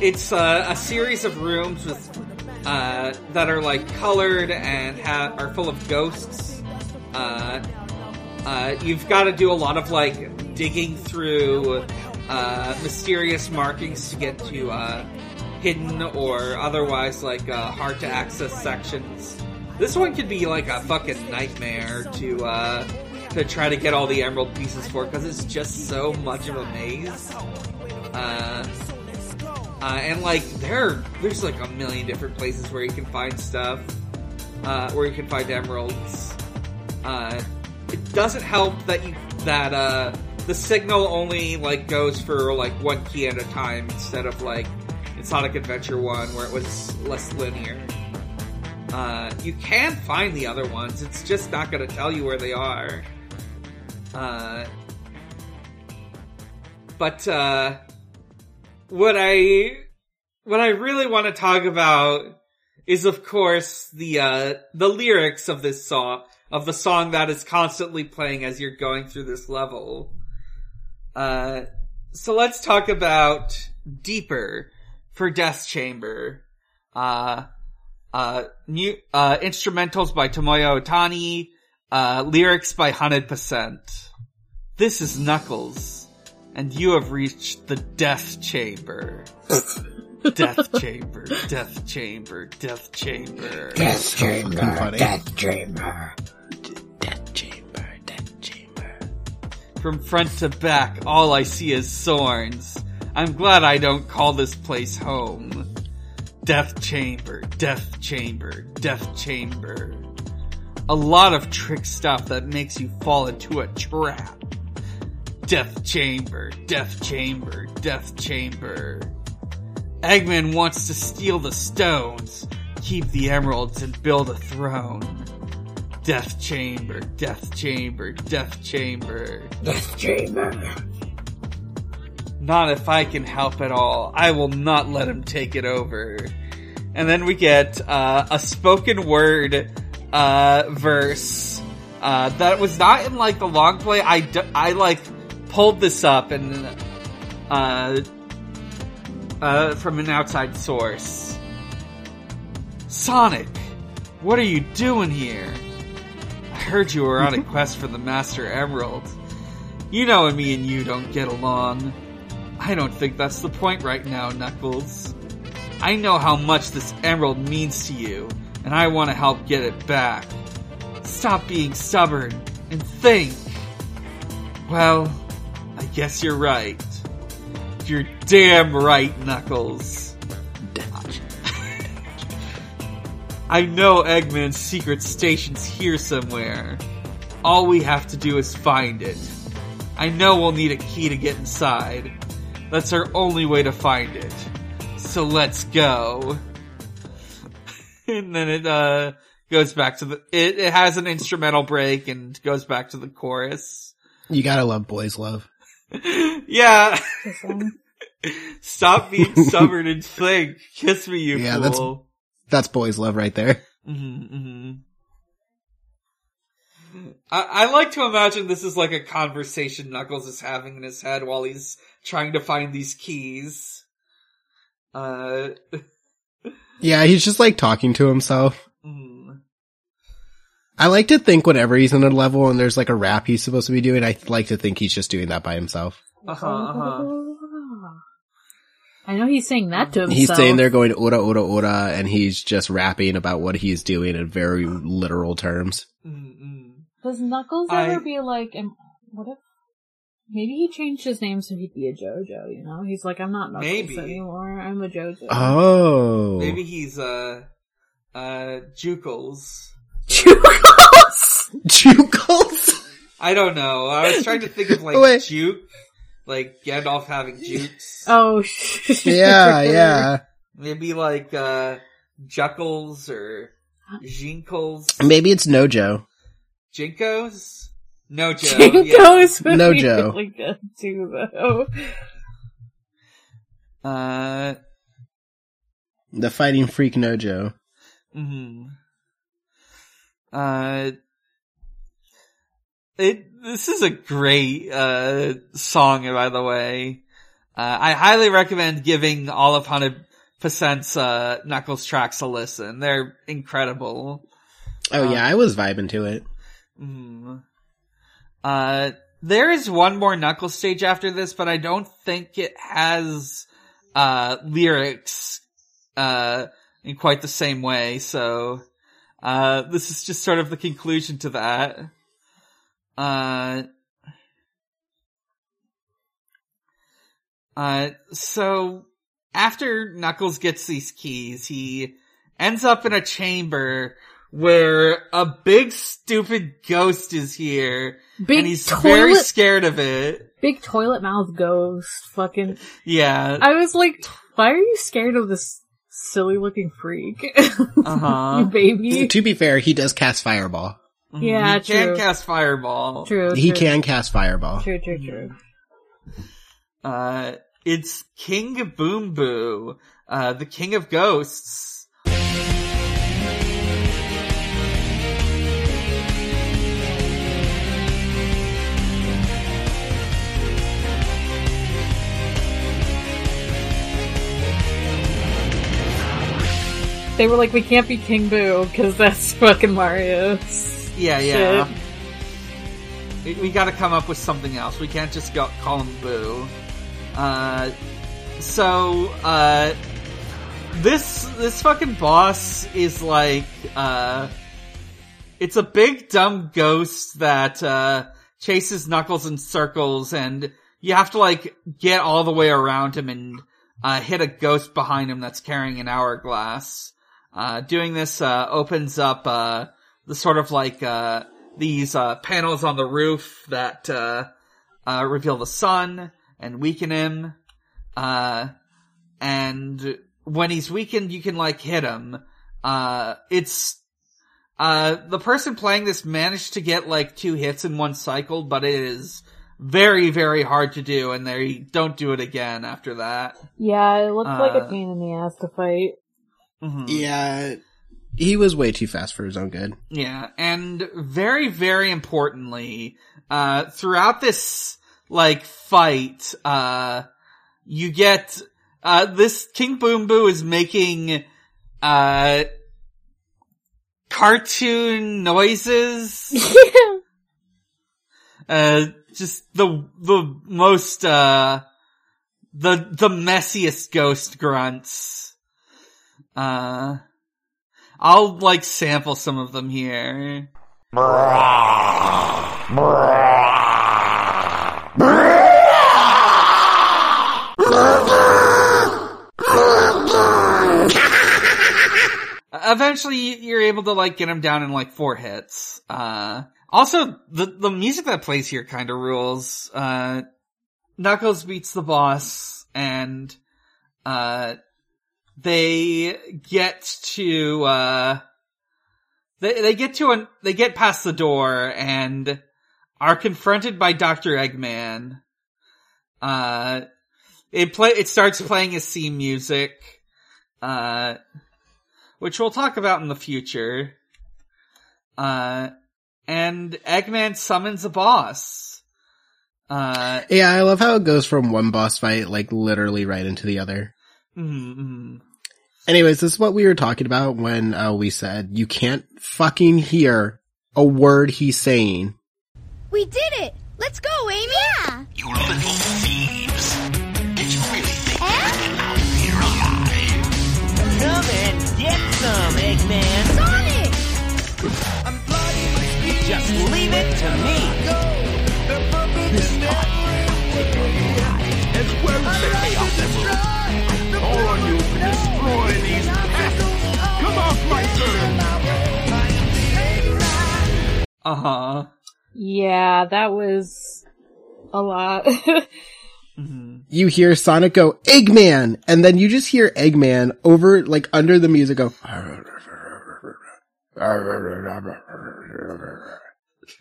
it's a series of rooms with uh, that are like colored and ha- are full of ghosts. Uh, uh, you've got to do a lot of like digging through uh, mysterious markings to get to uh, hidden or otherwise like hard to access sections. This one could be like a fucking nightmare to to try to get all the emerald pieces for because it's just so much of a maze. Uh, uh, and like there, there's like a million different places where you can find stuff, uh, where you can find emeralds. Uh, it doesn't help that you that uh, the signal only like goes for like one key at a time instead of like in Sonic Adventure One where it was less linear. Uh, you can find the other ones. It's just not going to tell you where they are. Uh, but uh, what I what I really want to talk about is, of course, the uh, the lyrics of this song of the song that is constantly playing as you're going through this level. Uh, so let's talk about Deeper for Death Chamber. Uh, uh, new, uh, instrumentals by Tomoya Ohtani, uh, lyrics by 100%. This is Knuckles, and you have reached the Death Chamber. death Chamber, Death Chamber, Death Chamber. Death chamber, funny. Death chamber. Death chamber, death chamber. From front to back, all I see is thorns. I'm glad I don't call this place home. Death Chamber, Death Chamber, Death Chamber. A lot of trick stuff that makes you fall into a trap. Death Chamber, Death Chamber, Death Chamber. Eggman wants to steal the stones, keep the emeralds, and build a throne. Death Chamber, Death Chamber, Death Chamber. Death chamber. Not if I can help at all. I will not let him take it over. And then we get, uh, a spoken word, uh, verse, uh, that was not in like the long play. I, d- I like pulled this up and, uh, uh, from an outside source. Sonic, what are you doing here? I heard you were on a quest for the Master Emerald. You know me and you don't get along. I don't think that's the point right now, Knuckles. I know how much this emerald means to you, and I want to help get it back. Stop being stubborn and think. Well, guess you're right. You're damn right, Knuckles. I know Eggman's secret station's here somewhere. All we have to do is find it. I know we'll need a key to get inside. That's our only way to find it. So let's go. and then it, uh, goes back to the, it, it has an instrumental break and goes back to the chorus. You gotta love boys love. Yeah. Stop being stubborn and think. Kiss me, you Yeah, that's- fool. That's boys love right there. Mm-hmm, mm-hmm. I, I like to imagine this is like a conversation Knuckles is having in his head while he's trying to find these keys. Uh, Yeah, he's just like talking to himself. mm, I like to think whenever he's in a level and there's like a rap he's supposed to be doing, I like to think he's just doing that by himself. uh-huh, uh-huh. I know he's saying that to himself. He's saying they're going ora ora ora and he's just rapping about what he's doing in very literal terms. Mm-mm. Does Knuckles I- ever be like, what if, maybe he changed his name so he'd be a JoJo, you know? He's like, I'm not Knuckles Maybe. anymore, I'm a JoJo. Oh. Maybe he's, uh, uh, Jukels. Jukels? I don't know. I was trying to think of like Wait. Juke, like Gandalf having Jukes. Oh, yeah, yeah. Maybe like, uh, Juckles or Jinkles. Maybe it's Nojo. Jinkos? No Joe. Yeah. Jinko's would No be Joe. really good too, though. Uh, The fighting freak Nojo. hmm Uh, it, this is a great, uh, song, by the way. Uh, I highly recommend giving all of 100%'s, uh, Knuckles tracks a listen. They're incredible. Oh yeah, I was vibing to it. Mm. Uh, there is one more Knuckles stage after this, but I don't think it has, uh, lyrics, uh, in quite the same way, so, uh, this is just sort of the conclusion to that. Uh, uh, so, after Knuckles gets these keys, he ends up in a chamber where a big stupid ghost is here Big and he's very scared of it. big toilet mouth ghost, fucking. Yeah. I was like, why are you scared of this silly looking freak? Uh-huh. baby. To be fair, he does cast fireball. Yeah, he can cast fireball. True. He true. can cast fireball. True, true, true. Uh, it's King Boom Boo, uh, the king of ghosts. They were like, we can't be King Boo because that's fucking Mario's. Yeah, yeah. Shit. We, we gotta come up with something else. We can't just go call him Boo. Uh, so, uh, this, this fucking boss is like, uh, it's a big dumb ghost that, uh, chases Knuckles in circles and you have to like get all the way around him and, uh, hit a ghost behind him that's carrying an hourglass. Uh, doing this, uh, opens up, uh, the sort of like, uh, these, uh, panels on the roof that, uh, uh, reveal the sun and weaken him. Uh, and when he's weakened, you can like hit him. Uh, it's, uh, the person playing this managed to get like two hits in one cycle, but it is, very, very hard to do, and they don't do it again after that. Yeah, it looked like a pain in the ass to fight. Mhm. Yeah, he was way too fast for his own good. Yeah, and very, very importantly, uh, throughout this, like, fight, uh, you get, uh, this King Boom Boo is making, uh, cartoon noises. uh, just the, the most, uh, the, the messiest ghost grunts. Uh, I'll like sample some of them here. Eventually, you're able to like get him down in like four hits. Uh, also, the the music that plays here kind of rules. Uh, Knuckles beats the boss, and uh, they get to uh, they they get to an they get past the door and are confronted by Doctor Eggman. Uh, it play it starts playing his theme music. Uh, which we'll talk about in the future. Uh, and Eggman summons a boss. Uh, Yeah, I love how it goes from one boss fight, like literally right into the other. mm, mm. Anyways, this is what we were talking about when uh, we said you can't fucking hear a word he's saying. We did it! Let's go, Amy! Yeah! You little thieves. Did you really think Eh? out here alive? Come and get some, Eggman. Sonic! Just leave it to me. As well as they pay off the All on you for destroying these pests. Come off my turn. Uh-huh. Yeah, that was a lot. Mhm. You hear Sonic go, Eggman! And then you just hear Eggman over, like, under the music go,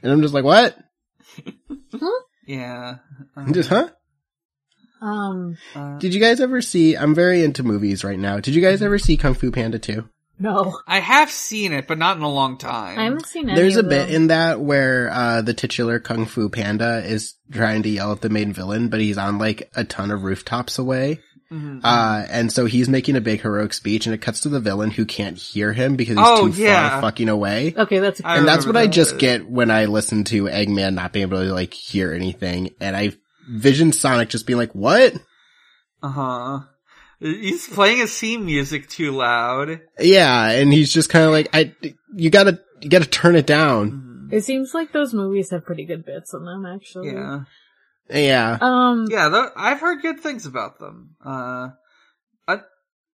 and I'm just like, what? Yeah. Uh, Just, huh? Um, uh, Did you guys ever see, I'm very into movies right now. Did you guys ever see Kung Fu Panda 2? no. I have seen it, but not in a long time. I haven't seen any There's a of bit in that where, uh, the titular Kung Fu Panda is trying to yell at the main villain, but he's on like a ton of rooftops away. Mhm. Uh, and so he's making a big heroic speech and it cuts to the villain who can't hear him because he's Oh, too yeah. far fucking away. Okay, that's a I and that's what remember I just that. get when I listen to Eggman not being able to like hear anything. And I vision Sonic just being like, what? Uh-huh. He's playing his theme music too loud. Yeah. And he's just kind of like, I, you gotta, you gotta turn it down. It seems like those movies have pretty good bits in them, actually. Yeah. Yeah. Um, Yeah, tho- I've heard good things about them. Uh, a-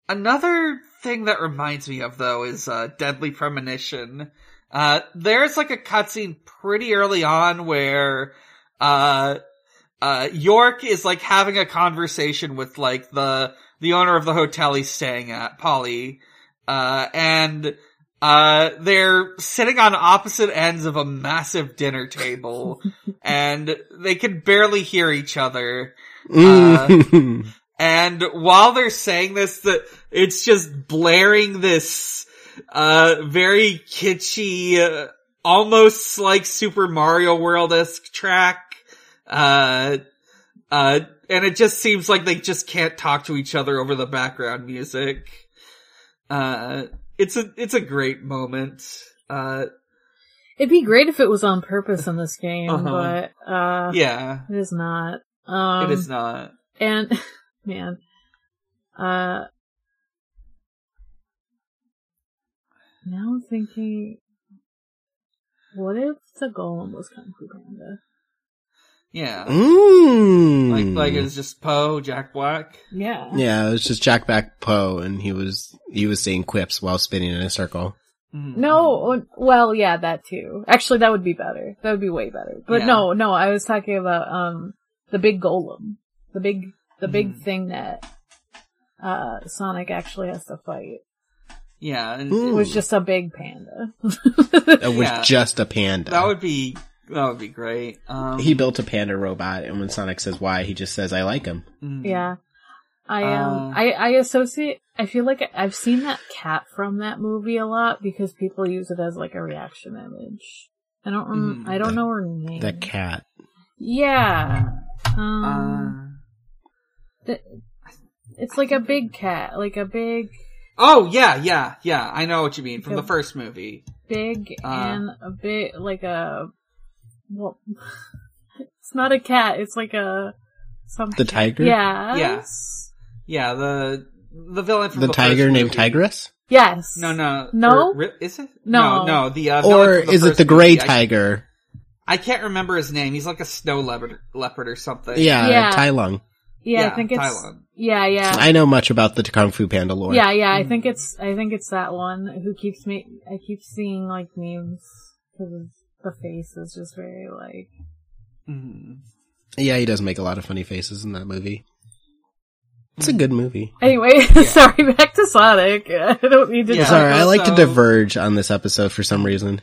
another thing that reminds me of though is uh, Deadly Premonition. Uh, there's like a cutscene pretty early on where uh, uh, York is like having a conversation with like the the owner of the hotel he's staying at, Polly, uh, and uh, they're sitting on opposite ends of a massive dinner table, and they can barely hear each other. Mm. And while they're saying this, the, it's just blaring this, uh, very kitschy, uh, almost like Super Mario World-esque track. Uh, uh, and it just seems like they just can't talk to each other over the background music. Uh, it's a, it's a great moment. Uh, it'd be great if it was on purpose in this game, Uh-huh. but, uh, yeah, it is not. Um, it is not. And, man, uh, now I'm thinking, what if the golem was Kung Fu Panda? Yeah. Mm. Like, like it was just Po, Jack Black. Yeah. Yeah, it was just Jack Back Po and he was, he was saying quips while spinning in a circle. Mhm. No, well, yeah, that too. Actually, that would be better. That would be way better. But Yeah. no, no, I was talking about, um, the big golem. The big, the big Mhm. thing that, uh, Sonic actually has to fight. Yeah, and It was just a big panda. It was Yeah. just a panda. that would be that would be great. Um, He built a panda robot, and when Sonic says why, he just says, "I like him." mm. Yeah. I um Uh, I I associate I feel like I've seen that cat from that movie a lot because people use it as like a reaction image. I don't rem- Mhm. I don't The- know her name. The cat. Yeah. Uh, Um th- it's like a big cat, like a big oh yeah, yeah, yeah. I know what you mean from the first movie. big Uh. and a bit like a well it's not a cat, it's like a something. The tiger. Yeah. Yes. Yeah, the the villain from The the, tiger first named movie. Tigress, Yes. No, no, No? or is it? No. no, no. The uh, or from the is it the gray movie. Tiger? I, can't remember his name. He's like a snow leopard, leopard or something. Yeah, Yeah. Tai Lung. Yeah, I Yeah, think it's Tai Lung. Yeah, yeah. I know much about the Kung Fu Panda lore. Yeah, yeah, I think it's I think it's that one who keeps me I keep seeing like memes because the face is just very like Mhm. yeah, he does make a lot of funny faces in that movie. It's a good movie. Anyway, sorry, back to Sonic. I don't need to Yeah. Sorry, I like to diverge on this episode for some reason.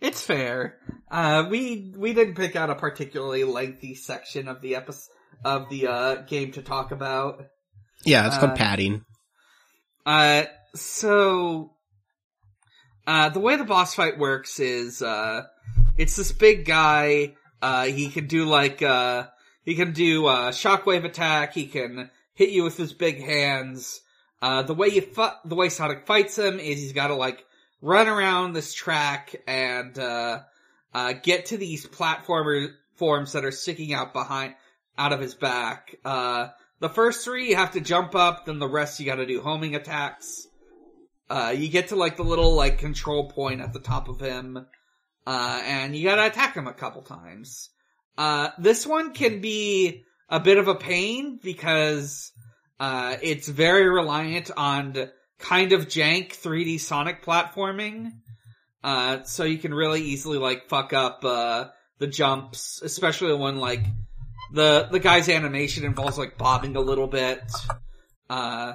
It's fair. Uh, we we didn't pick out a particularly lengthy section of the episode of the uh, game to talk about. Yeah, it's Uh, called padding. Uh, so, uh, the way the boss fight works is, uh, it's this big guy, uh, he can do like, uh, he can do, uh, shockwave attack, he can hit you with his big hands. Uh, the way you fu- the way Sonic fights him is he's gotta like, run around this track and, uh, uh, get to these platformer forms that are sticking out behind, out of his back. Uh, the first three you have to jump up, then the rest you gotta do homing attacks. Uh, you get to like the little like control point at the top of him, uh, and you gotta attack him a couple times. Uh, this one can be a bit of a pain because, uh, it's very reliant on kind of jank 3D Sonic platforming. Uh, so you can really easily like fuck up, uh, the jumps, especially when like the the guy's animation involves like bobbing a little bit. Uh,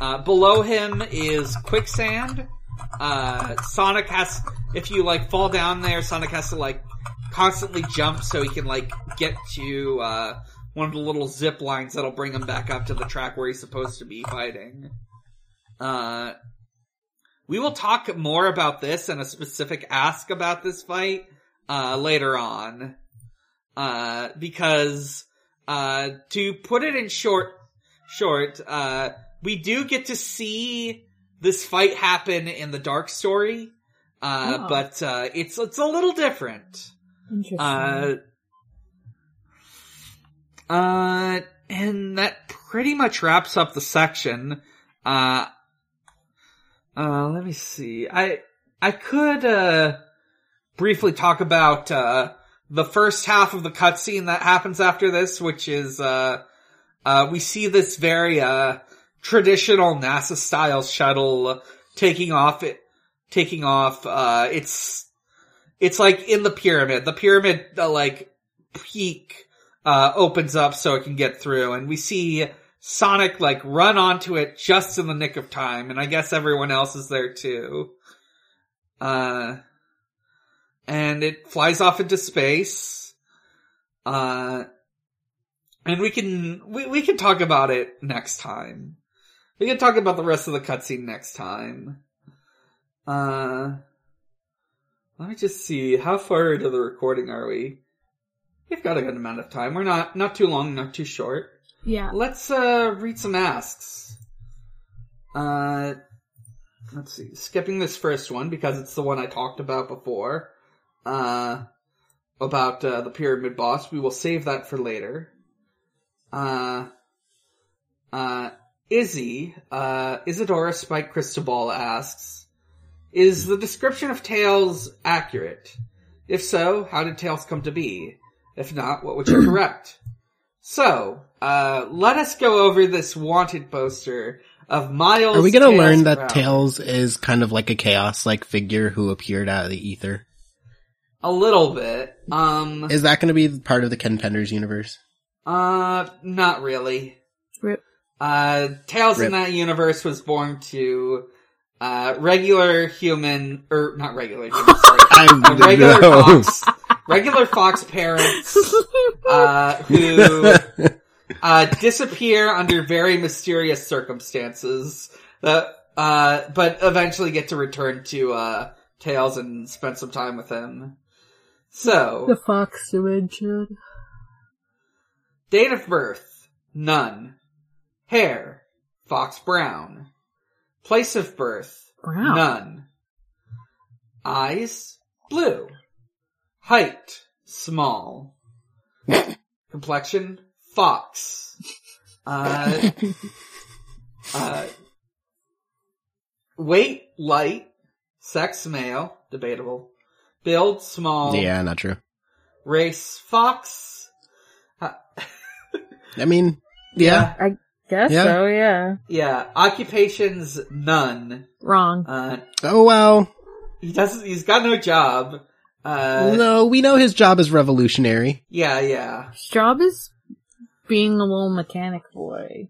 uh, below him is quicksand. Uh, Sonic has, if you like fall down there, Sonic has to like constantly jump so he can like get to, uh, one of the little zip lines that'll bring him back up to the track where he's supposed to be fighting. Uh, we will talk more about this and a specific ask about this fight, uh, later on uh, because, uh, to put it in short, short, uh, we do get to see this fight happen in the Dark Story, uh, Oh. but, uh, it's, it's a little different. Interesting. Uh, uh, and that pretty much wraps up the section. Uh, uh, let me see. I, I could, uh, briefly talk about, uh, the first half of the cutscene that happens after this, which is, uh, uh, we see this very, uh, traditional NASA style shuttle taking off it, taking off, uh, it's, it's like in the pyramid. The pyramid, like, peak, uh, opens up so it can get through and we see Sonic like run onto it just in the nick of time and I guess everyone else is there too. Uh, and it flies off into space. Uh, and we can, we, we can talk about it next time. We can talk about the rest of the cutscene next time. Uh, let me just see, how far into the recording are we? We've got a good amount of time. We're not, not too long, not too short. yeah. Let's, uh, read some asks. Uh, let's see, skipping this first one because it's the one I talked about before. Uh, about, uh, the pyramid boss. We will save that for later. Uh, uh, Izzy, uh, Isadora Spike Cristobal asks, is the description of Tails accurate? If so, how did Tails come to be? If not, what would you correct? So, uh, let us go over this wanted poster of Miles. Are we gonna Tails learn that Proud. Tails is kind of like a chaos-like figure who appeared out of the ether? A little bit. Um, Is that gonna be part of the Ken Penders universe? uh, not really. Rip. Uh, Tails in that universe was born to, uh, regular human, or not regular human, sorry. I uh, regular no. Fox regular Fox parents uh, who uh, disappear under very mysterious circumstances. That, uh, but eventually get to return to uh, Tails and spend some time with him. So, the fox dimension. date of birth, none. Hair, fox brown. Place of birth, Brown. none. Eyes, blue. Height, small. Complexion, fox. Uh, uh, weight, light. Sex, male. Debatable. Build, small. Yeah, not true. Race, fox. Uh, I mean, yeah. I guess Yeah. so, yeah. yeah. Occupations, none. Wrong. Uh, Oh well. he doesn't, he's got no job. Uh, no, we know his job is revolutionary. yeah, yeah. His job is being a little mechanic boy.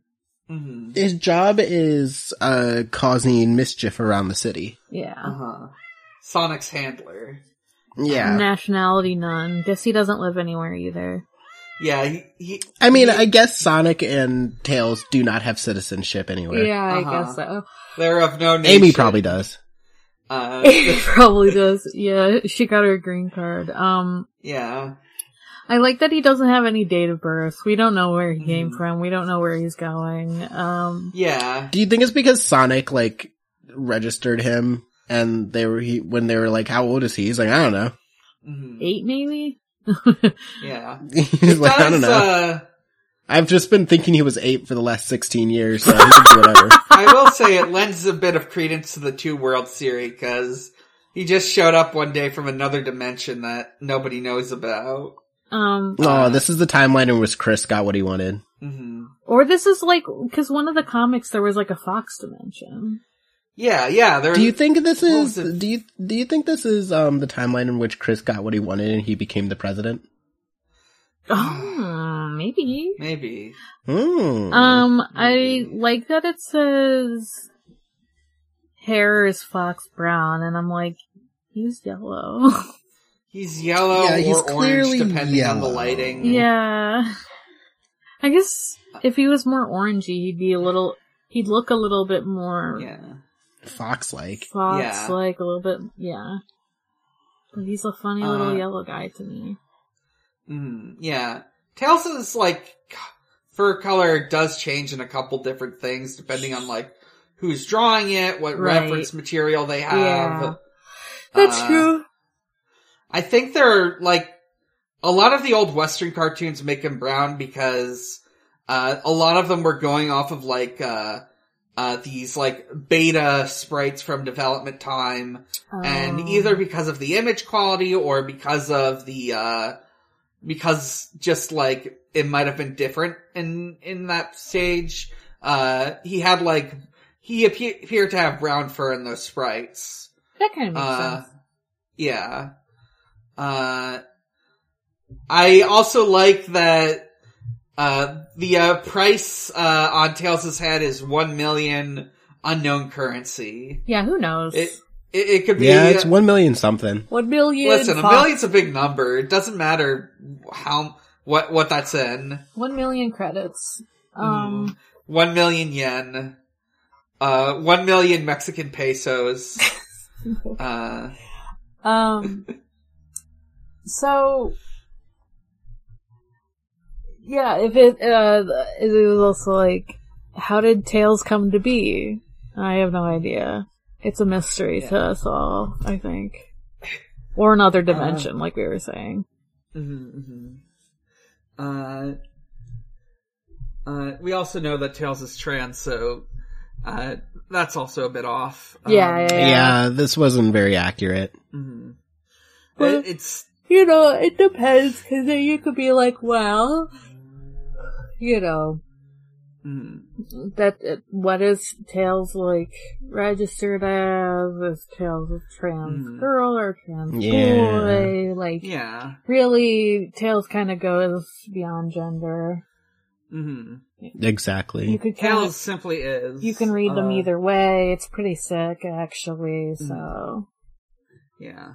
hmm His job is uh causing mischief around the city. Yeah. Uh-huh. Sonic's handler. Yeah. Nationality none. Guess he doesn't live anywhere either. Yeah, he, he I mean, I guess Sonic and Tails do not have citizenship anywhere. Yeah, I Uh-huh. guess so. they're of no nation. Amy probably does. Uh, He probably does. Yeah, she got her green card. Um, yeah. I like that he doesn't have any date of birth. We don't know where he came Mhm. from. We don't know where he's going. Um, Yeah. Do you think it's because Sonic like registered him and they were he when they were like, "How old is he?" He's like, "I don't know." Mhm. eight maybe? Yeah. He's like, I don't know. Uh, I've just been thinking he was eight for the last sixteen years, so he can do whatever. I will say it lends a bit of credence to the two world series because he just showed up one day from another dimension that nobody knows about. Um, oh, this is the timeline in which Chris got what he wanted. hmm or this is like, cause one of the comics there was like a Fox dimension. Yeah, yeah. There. Do you think this is? was? Do you do you think this is um the timeline in which Chris got what he wanted and he became the president? Oh, maybe. maybe? Hmm. Um, I like that it says hair is fox brown, and I'm like, he's yellow. He's yellow Yeah, he's or clearly orange, depending on the lighting. yeah. I guess if he was more orangey, he'd be a little, he'd look a little bit more Yeah. Fox like. fox, Yeah. like a little bit, yeah. But he's a funny Uh, little yellow guy to me. Mm, yeah. Tails is like fur color does change in a couple different things depending on like who's drawing it, what Right. reference material they have. Yeah. That's Uh, true. I think they're like a lot of the old Western cartoons make him brown because uh, a lot of them were going off of like uh, uh, these like beta sprites from development time, and Um, either because of the image quality or because of the uh, because just like it might have been different in in that stage. Uh, he had like he appear, appeared to have brown fur in those sprites. that kind of makes Uh, sense. yeah. Uh, I also like that, uh, the, uh, price, uh, on Tails' head is one million unknown currency. Yeah, who knows? It, it, it could be, Yeah, it's one million something. One million. listen, a million's a big number. It doesn't matter how, what, what that's in. One million credits. Mm. Um, One million yen. Uh, one million Mexican pesos. uh, um, so, yeah, if it, uh, it was also like, how did Tails come to be? I have no idea. It's a mystery to us all, I think. Or another dimension, like we were saying. Mm-hmm, Uh, uh, we also know that Tails is trans, so uh, that's also a bit off. Yeah, Um, yeah, Yeah. this wasn't very accurate. mhm. Well- It- it's You know, it depends, cause you could be like, well, you know, mm, that uh, what is Tails like registered as? Is Tails a trans Mhm. girl or trans Yeah. boy? Like, yeah. really, Tails kind of goes beyond gender. hmm You Exactly. could kind Tails of, simply is. you can read them uh, either way. It's pretty sick, actually. So, Yeah.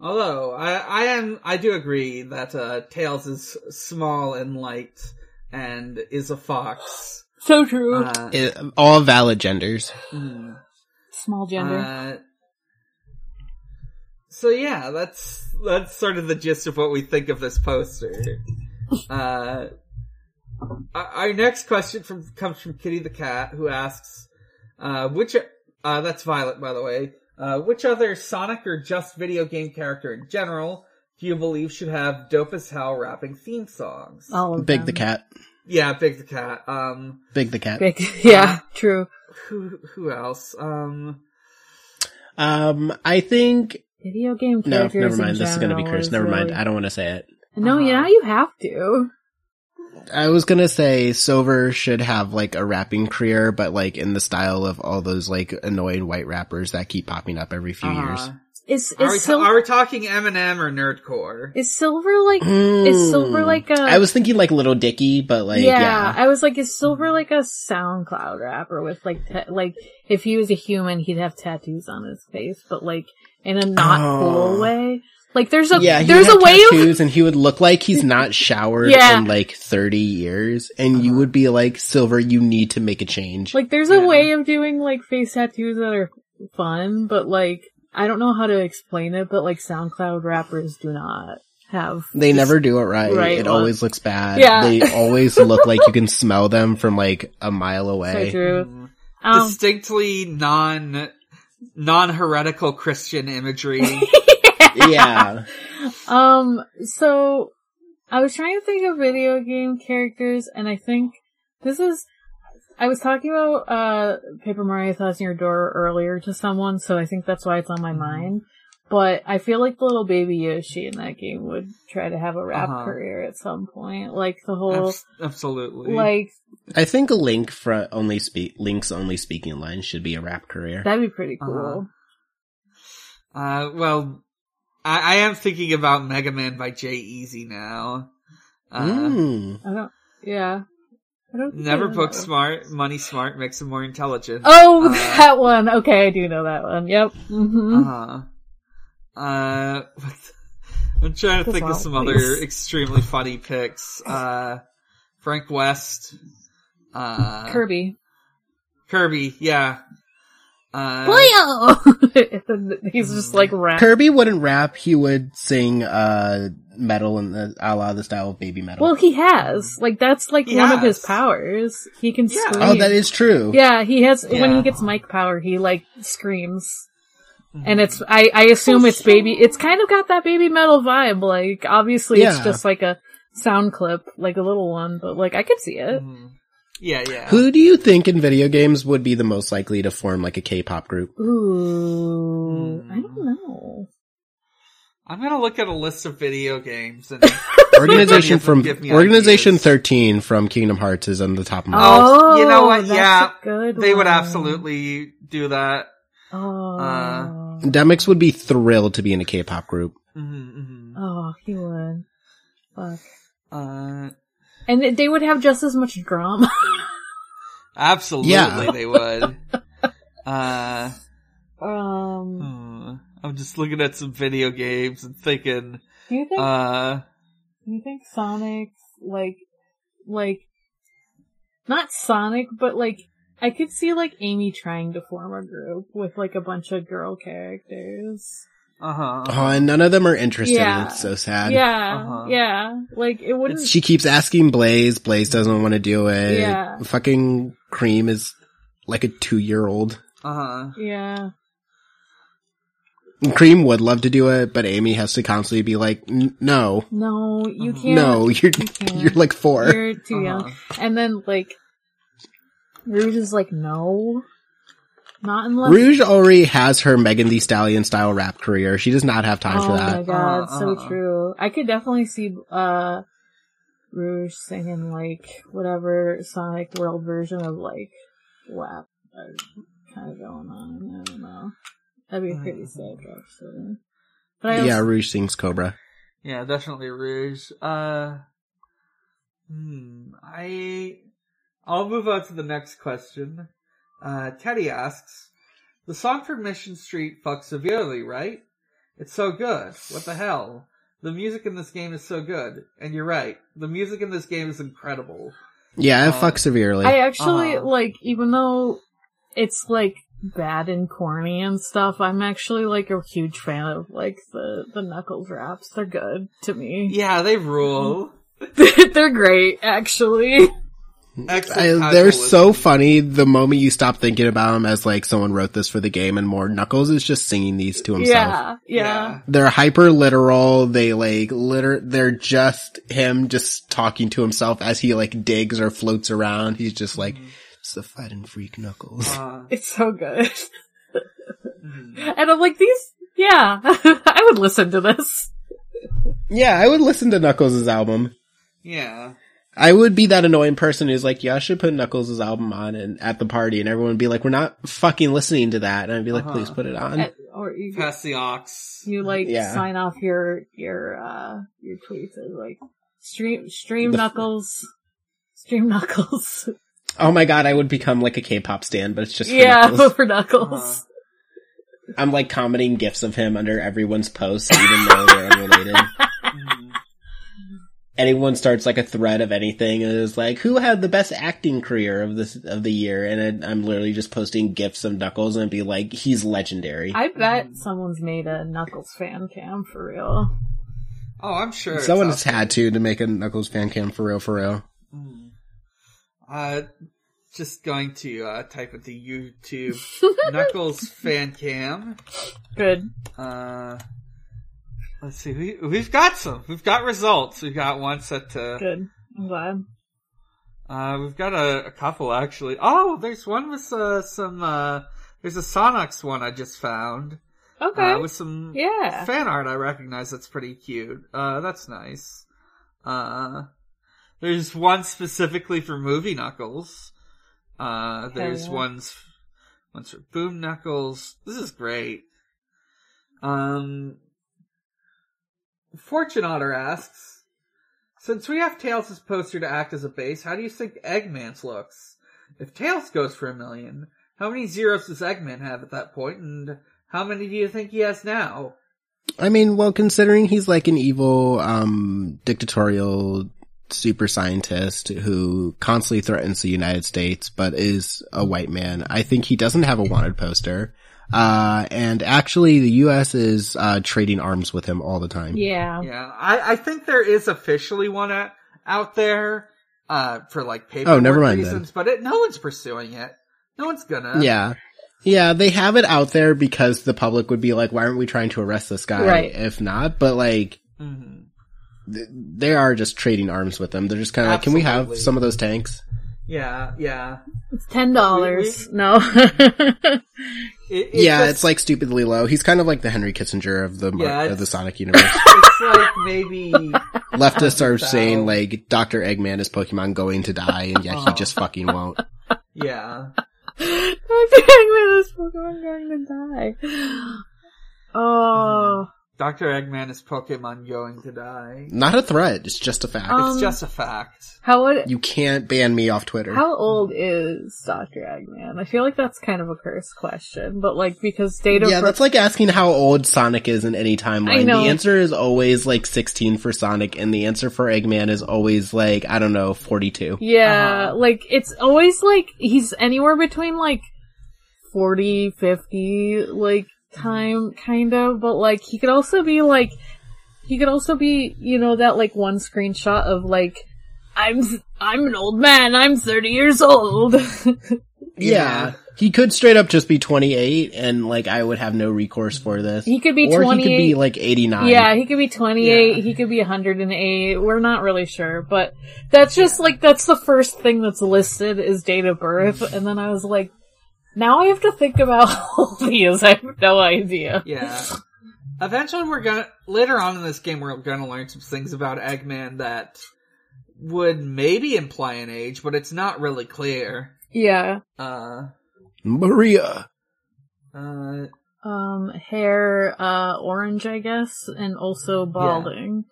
Although I, I am, I do agree that uh, Tails is small and light and is a fox. So true. Uh, It- all valid genders. hmm. Small gender. Uh, so yeah, that's that's sort of the gist of what we think of this poster. Uh, our- our next question from comes from Kitty the cat, who asks, uh, "Which uh, that's Violet, by the way. Uh, which other Sonic or just video game character in general do you believe should have dope as hell rapping theme songs?" All of Big them. the cat. Yeah, Big the cat. Um, Big the cat. Big. Yeah, true. who who else? Um, Um, I think Video game no. Never mind. This is gonna be general cursed. Never mind. I don't want to say it. No, Uh-huh. you now you have to. I was gonna say Silver should have like a rapping career, but like in the style of all those like annoying white rappers that keep popping up every few years. Uh-huh. Is Are we, is, ta- Sil- are we talking Eminem or Nerdcore? is silver like is silver Hmm. like a? I was thinking like Lil Dicky, but like yeah, yeah. I was like, is silver like a SoundCloud rapper with like ta- like if he was a human, he'd have tattoos on his face, but like in a not Oh. cool way. Like there's a yeah, he there's would a have way of tattoos and he would look like he's not showered Yeah. in like 30 years and you would be like, Silver, you need to make a change. Like there's Yeah. a way of doing like face tattoos that are fun, but like I don't know how to explain it, but like SoundCloud rappers do not have. they never do it right. Right, it well- always looks bad. Yeah. They always look like you can smell them from like a mile away. So away. true. Um, Distinctly non non heretical Christian imagery. yeah. um, so I was trying to think of video game characters, and I think this is. I was talking about uh Paper Mario Thousand Year Door earlier to someone, so I think that's why it's on my mind. But I feel like the little baby Yoshi in that game would try to have a rap Uh-huh. career at some point, like the whole Abs- absolutely. like I think a Link for only speak Link's only speaking line should be a rap career. that'd be pretty cool. Uh-huh. uh, well, I, I am thinking about Mega Man by Jay Easy now. Uh, Mm. I don't. Yeah. Never book smart, money smart makes him more intelligent. Oh, Uh, that one. Okay, I do know that one. Yep. hmm Uh-huh. Uh, I'm trying to think of some please. other extremely funny picks. Uh, Frank West. Uh, Kirby. Kirby, yeah. Uh, Boyo! He's just like rap. Kirby wouldn't rap, he would sing uh metal in the a la the style of baby metal. Well, he has. Like, that's like He one of his powers. He can Yeah. scream. oh, that is true. Yeah, he has, when he gets mic power, he like screams. Mm-hmm. And it's, I, I assume it's baby, it's kind of got that baby metal vibe. Like, obviously it's just like a sound clip, like a little one, but like, I could see it. mhm. Yeah, yeah. Who do you think in video games would be the most likely to form like a K-pop group? Ooh, I Hmm. don't know. I'm gonna look at a list of video games and Organization from Organization ideas. 13 from Kingdom Hearts is on the top of my Oh, you know what? that's Yeah, a good they would absolutely do that. Oh, Uh, Demyx would be thrilled to be in a K-pop group. hmm oh, he would. Fuck. Uh, And they- they would have just as much drama. absolutely, Yeah. they would. Uh, um, I'm just looking at some video games and thinking, do you think? uh, do you think Sonic's like, like, not Sonic, but like, I could see like Amy trying to form a group with like a bunch of girl characters. Uh huh. Oh, and none of them are interested Yeah. it's so sad. Yeah, Uh-huh. yeah. Like it wouldn't. She keeps asking Blaze, Blaze doesn't want to do it. Yeah. Fucking Cream is like a two-year-old. Uh huh. yeah. Cream would love to do it, but Amy has to constantly be like, "N- no, No, you Uh-huh. can't. no, you're, can't. you're like 4 You're too Uh-huh. young. And then like, Rouge is like, no, not unless. Rouge already has her Megan Thee Stallion style rap career. She does not have time oh for that. Oh my god, Uh, so uh. true. I could definitely see uh Rouge singing like whatever Sonic World version of like WAP kind of going on. I don't know. That'd be pretty sick, actually. But I Yeah, also, Rouge sings Cobra. Yeah, definitely Rouge. Uh, hmm, I, I'll move on to the next question. Uh, Teddy asks, the song for Mission Street fucks severely, right? It's so good. What the hell? The music in this game is so good. And you're right. The music in this game is incredible. Yeah, it Uh, fucks severely. I actually Uh-huh. like, even though it's like bad and corny and stuff, I'm actually like a huge fan of like the the Knuckles raps. They're good to me. Yeah, they rule. They're great, actually. Excellent I, they're so funny the moment you stop thinking about them as like someone wrote this for the game and more. Knuckles is just singing these to himself. Yeah, yeah. They're hyper literal. They like liter. They're just him just talking to himself as he like digs or floats around. He's just like, it's the fighting freak Knuckles. Uh, It's so good. mhm. And I'm like, these, yeah, I would listen to this. yeah, I would listen to Knuckles' album. yeah. I would be that annoying person who's like, yeah, I should put Knuckles' album on and at the party and everyone would be like, we're not fucking listening to that. And I'd be like, Uh-huh. please put it on. Uh, Or you, Pass the aux. you like Yeah. sign off your, your, uh, your tweets as like, stream, stream The- knuckles, stream knuckles. Oh my god, I would become like a K-pop stan, but it's just for yeah, Knuckles. for knuckles. Uh-huh. I'm like commenting gifs of him under everyone's posts, even though they're unrelated. Anyone starts like a thread of anything and is like, who had the best acting career of this, of the year? And it, I'm literally just posting gifs of Knuckles and be like, he's legendary. I bet someone's made a Knuckles fan cam for real. Oh, I'm sure. it's Someone out has had to to make a Knuckles fan cam for real, for real. Mm. Uh, just going to uh, type into YouTube Knuckles fan cam. Good. Uh, let's see. We we've got some. We've got results. We've got one set to. Good. I'm glad. Uh, we've got a, a couple actually. Oh, there's one with uh, some. Uh, there's a Sonics one I just found. Okay. Uh, with some yeah. fan art I recognize that's pretty cute. Uh, that's nice. Uh, there's one specifically for movie Knuckles. Uh, there's yeah. ones, ones for Boom Knuckles. This is great. Um, Fortunator asks, since we have Tails' poster to act as a base, how do you think Eggman's looks? If Tails goes for a million, how many zeros does Eggman have at that point, and how many do you think he has now? I mean, well, considering he's like an evil, um, dictatorial super scientist who constantly threatens the United States, but is a white man, I think he doesn't have a wanted poster. Uh, and actually the U.S. is, uh, trading arms with him all the time. Yeah. Yeah, I, I think there is officially one at, out there, uh, for like paper Oh, never mind then. reasons, but it, no one's pursuing it. No one's gonna. Yeah. Yeah, they have it out there because the public would be like, why aren't we trying to arrest this guy? Right. If not, but like, Mhm. th- they are just trading arms with them. They're just kind of like, can we have some of those tanks? Yeah, yeah. It's ten dollars. No. It, yeah, just- it's like stupidly low. He's kind of like the Henry Kissinger of the mar- Yeah, of the Sonic universe. it's like maybe Leftists are Thou. saying like Dr. Eggman is Pokemon going to die, and yet he just fucking won't. yeah. I'm feeling this Pokemon going to die. Mm-hmm. Oh. Dr. Eggman is Pokemon going to die. Not a threat. It's just a fact. Um, It's just a fact. How would you can't ban me off Twitter. how old is Dr. Eggman? I feel like that's kind of a cursed question, but like because data yeah, for- that's like asking how old Sonic is in any I timeline. know. The answer is always like 16 for Sonic, and the answer for Eggman is always like, I don't know, 42. Yeah, Uh-huh. like it's always like he's anywhere between like 40, 50, like time kind of, but like he could also be like he could also be, you know, that like one screenshot of like I'm I'm an old man, I'm 30 years old. Yeah. He could straight up just be 28, and like I would have no recourse for this. he could be or 28. he could be like 89. Yeah, he could be 28, Yeah. he could be 108, we're not really sure, but that's just like, that's the first thing that's listed is date of birth, and then I was like, now I have to think about how old he is, I have no idea. Yeah. Eventually we're gonna, later on in this game we're gonna learn some things about Eggman that would maybe imply an age, but it's not really clear. Yeah. Uh, Maria. uh, Um, hair, uh, orange, I guess, and also balding.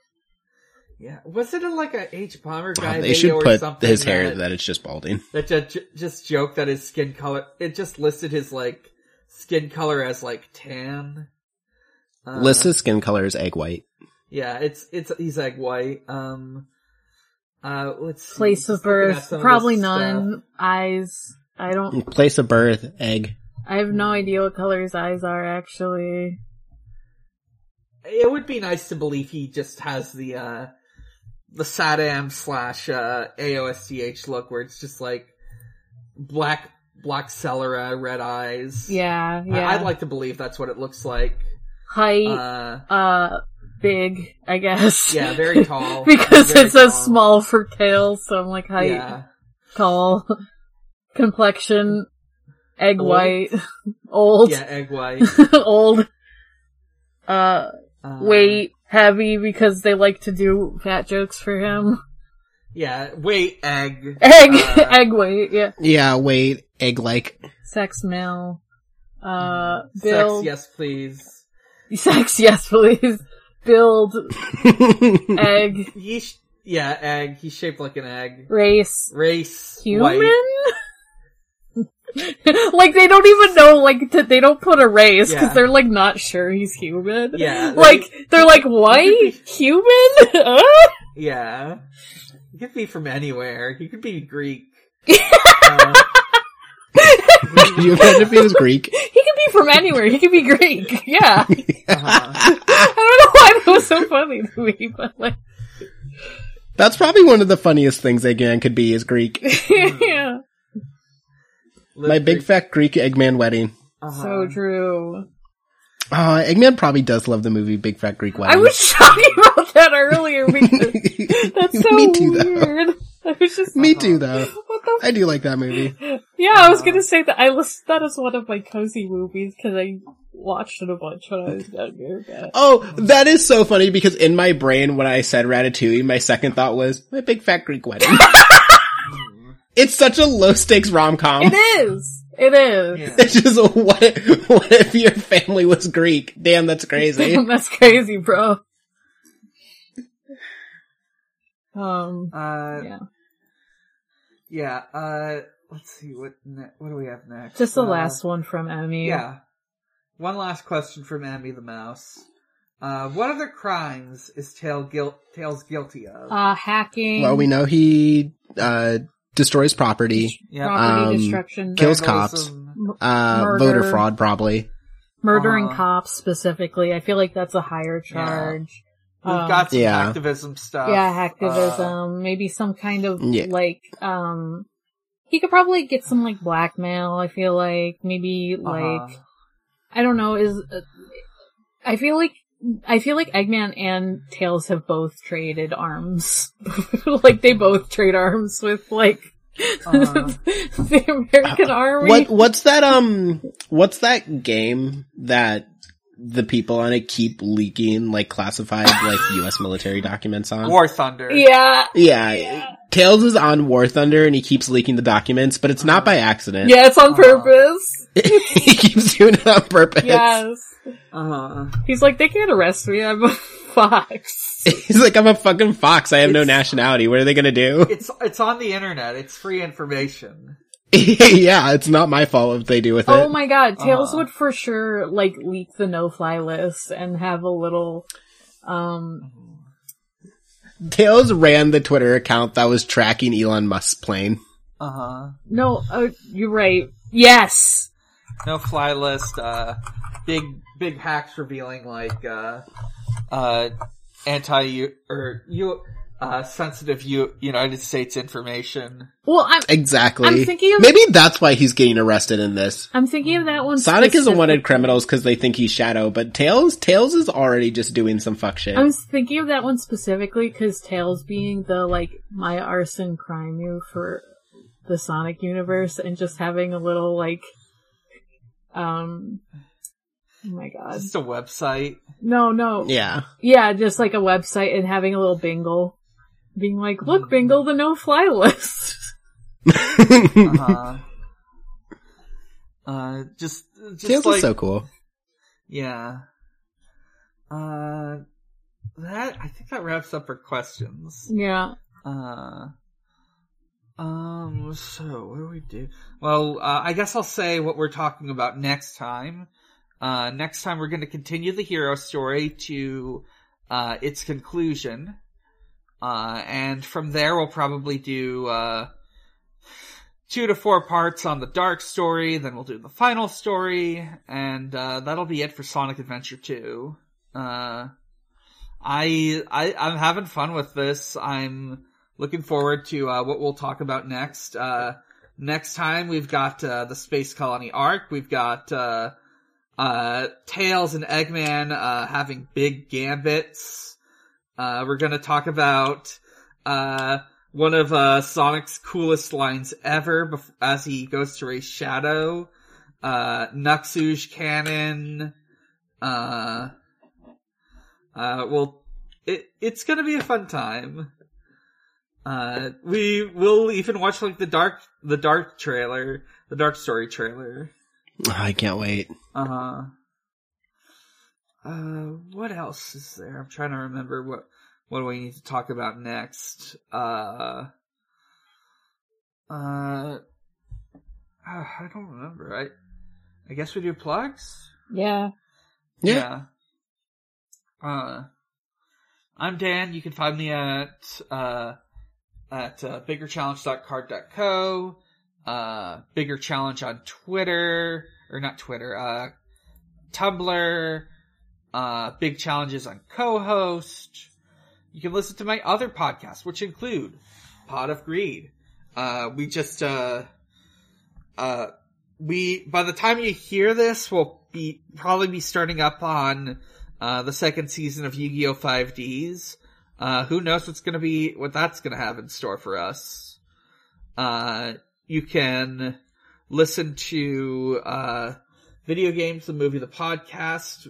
Yeah. Was it a, like a hbomberguy Oh, they video should or put something his hair that, that it's just balding. that just, just joked that his skin color, it just listed his like skin color as like tan. Uh, Lisa's skin color is egg white. Yeah, it's it's he's egg white. Um, uh, let's see, Place of just looking at birth, some of probably none. stuff. Eyes, I don't. Place of birth, egg. I have no idea what color his eyes are actually. It would be nice to believe he just has the uh the Saddam slash uh AOSTH look where it's just like black black sclera, red eyes. Yeah, I- yeah. I'd like to believe that's what it looks like. height, Uh, uh, big, I guess. yeah, very tall. because Very it says tall. small for tails, so I'm like height, Yeah. tall, complexion, egg Old. white, old, Yeah, egg white. old, uh, Uh, weight, heavy because they like to do fat jokes for him. Yeah, weight, egg. Egg, Uh, egg weight, yeah. Yeah, wait, egg like. Sex male, uh, Sex, yes please. sex, yes please. Build, egg, He, sh- yeah, egg. He's shaped like an egg. race, Race, human? white. like they don't even know like that they don't put a race because Yeah. they're like not sure he's human. Yeah, like they're like white human. Yeah. He could be from anywhere. He could be Greek. Uh, you imagine if he was Greek? he could be from anywhere. He could be Greek. Yeah. uh-huh. I don't know why that was so funny to me, but like, That's probably one of the funniest things Eggman could be is Greek. yeah. My big fat Greek Eggman wedding. uh-huh. So true. Oh, Eggman probably does love the movie Big Fat Greek Wedding. I was talking about that earlier because that's so Me too, though. weird. I was just Me too, though. what the I do like that movie. Yeah, I was gonna say that I listed that as one of my cozy movies because I watched it a bunch when I was younger. But Oh, that is so funny because in my brain when I said Ratatouille, my second thought was my Big Fat Greek Wedding. it's such a low stakes rom com. it is. It is. Yeah. It's just what if, what if your family was Greek? Damn, that's crazy. That's crazy, bro. Um. Uh, Yeah. yeah. Uh, let's see what ne- what do we have next? Just the Uh, last one from Emmy. Yeah. One last question from Emmy the mouse. Uh, what other crimes is Tail guilt Tails guilty of? Uh, hacking. well, we know he uh, destroys property, yeah. property um, destruction. kills cops, uh, voter fraud, probably. murdering uh-huh. cops specifically. I feel like that's a higher charge. We've Um, got some Yeah. activism stuff. yeah, Uh, maybe some kind of Yeah. like um he could probably get some like blackmail, I feel like maybe like uh-huh. I don't know, is uh, I feel like I feel like Eggman and Tails have both traded arms. like they both trade arms with like Uh-huh. the American army. What what's that um what's that game that the people on it keep leaking like classified like US military documents on? War Thunder. Yeah. yeah, Tails is on War Thunder and he keeps leaking the documents, but it's not by accident. Yeah, it's on Uh-huh. purpose. he keeps doing it on purpose. Yes. Uh-huh. He's like, they can't arrest me. I'm a fox. He's like, I'm a fucking fox. I have no nationality. What are they gonna do? It's it's on the internet. It's free information. yeah, it's not my fault if they do with it. Oh my god, Tails Uh-huh. would for sure like leak the no-fly list and have a little, um, Tails ran the Twitter account that was tracking Elon Musk's plane. Uh huh. no, uh, you're right. Yes! No fly list. Uh, big big hacks revealing like uh, uh, anti or you uh sensitive U- United States information. Well, I'm, Exactly. I'm thinking of- Maybe that's why he's getting arrested in this. I'm thinking of that one. Sonic is a wanted specific- criminals because they think he's Shadow, but Tails, Tails is already just doing some fuck shit. I was thinking of that one specifically because Tails being the, like, my arson crime move for the Sonic universe and just having a little, like, um, oh my god. Just a website. No, no. yeah. Yeah, just like a website and having a little bingle. Being like, look, bingle the no-fly list. Uh-huh. uh, just just Tails like is so cool. yeah. Uh, that I think that wraps up our questions. yeah. Uh, um, so what do we do? Well, uh, I guess I'll say what we're talking about next time. Uh, next time we're going to continue the hero story to uh, its conclusion. Uh, and from there we'll probably do uh, two to four parts on the dark story, then we'll do the final story, and uh, that'll be it for Sonic Adventure 2. Uh, I, I, I'm having fun with this. I'm looking forward to uh, what we'll talk about next. Uh, next time we've got uh, the Space Colony arc. We've got uh, uh, Tails and Eggman uh, having big gambits. Uh, we're gonna talk about uh, one of uh, Sonic's coolest lines ever bef- as he goes to race Shadow. Uh, Nuxuge Cannon. Uh, uh, well, it, it's gonna be a fun time. Uh, we will even watch like the dark, the dark trailer, the dark story trailer. I can't wait. Uh, uh, what else is there? I'm trying to remember what, what do we need to talk about next? Uh, uh, I don't remember. I, I guess we do plugs? Yeah. Yeah. Uh, I'm Dan. You can find me at, uh, at, uh, biggerchallenge.carrd.co, uh, bigger challenge on Twitter, or not Twitter, uh, Tumblr, uh, big challenges on co-host. You can listen to my other podcasts, which include Pot of Greed. Uh, we just, uh, uh, we, by the time you hear this, we'll be, probably be starting up on, uh, the second season of Yu-Gi-Oh! 5Ds. Uh, who knows what's gonna be, what that's gonna have in store for us. Uh, you can listen to, uh, video games, the movie, the podcast,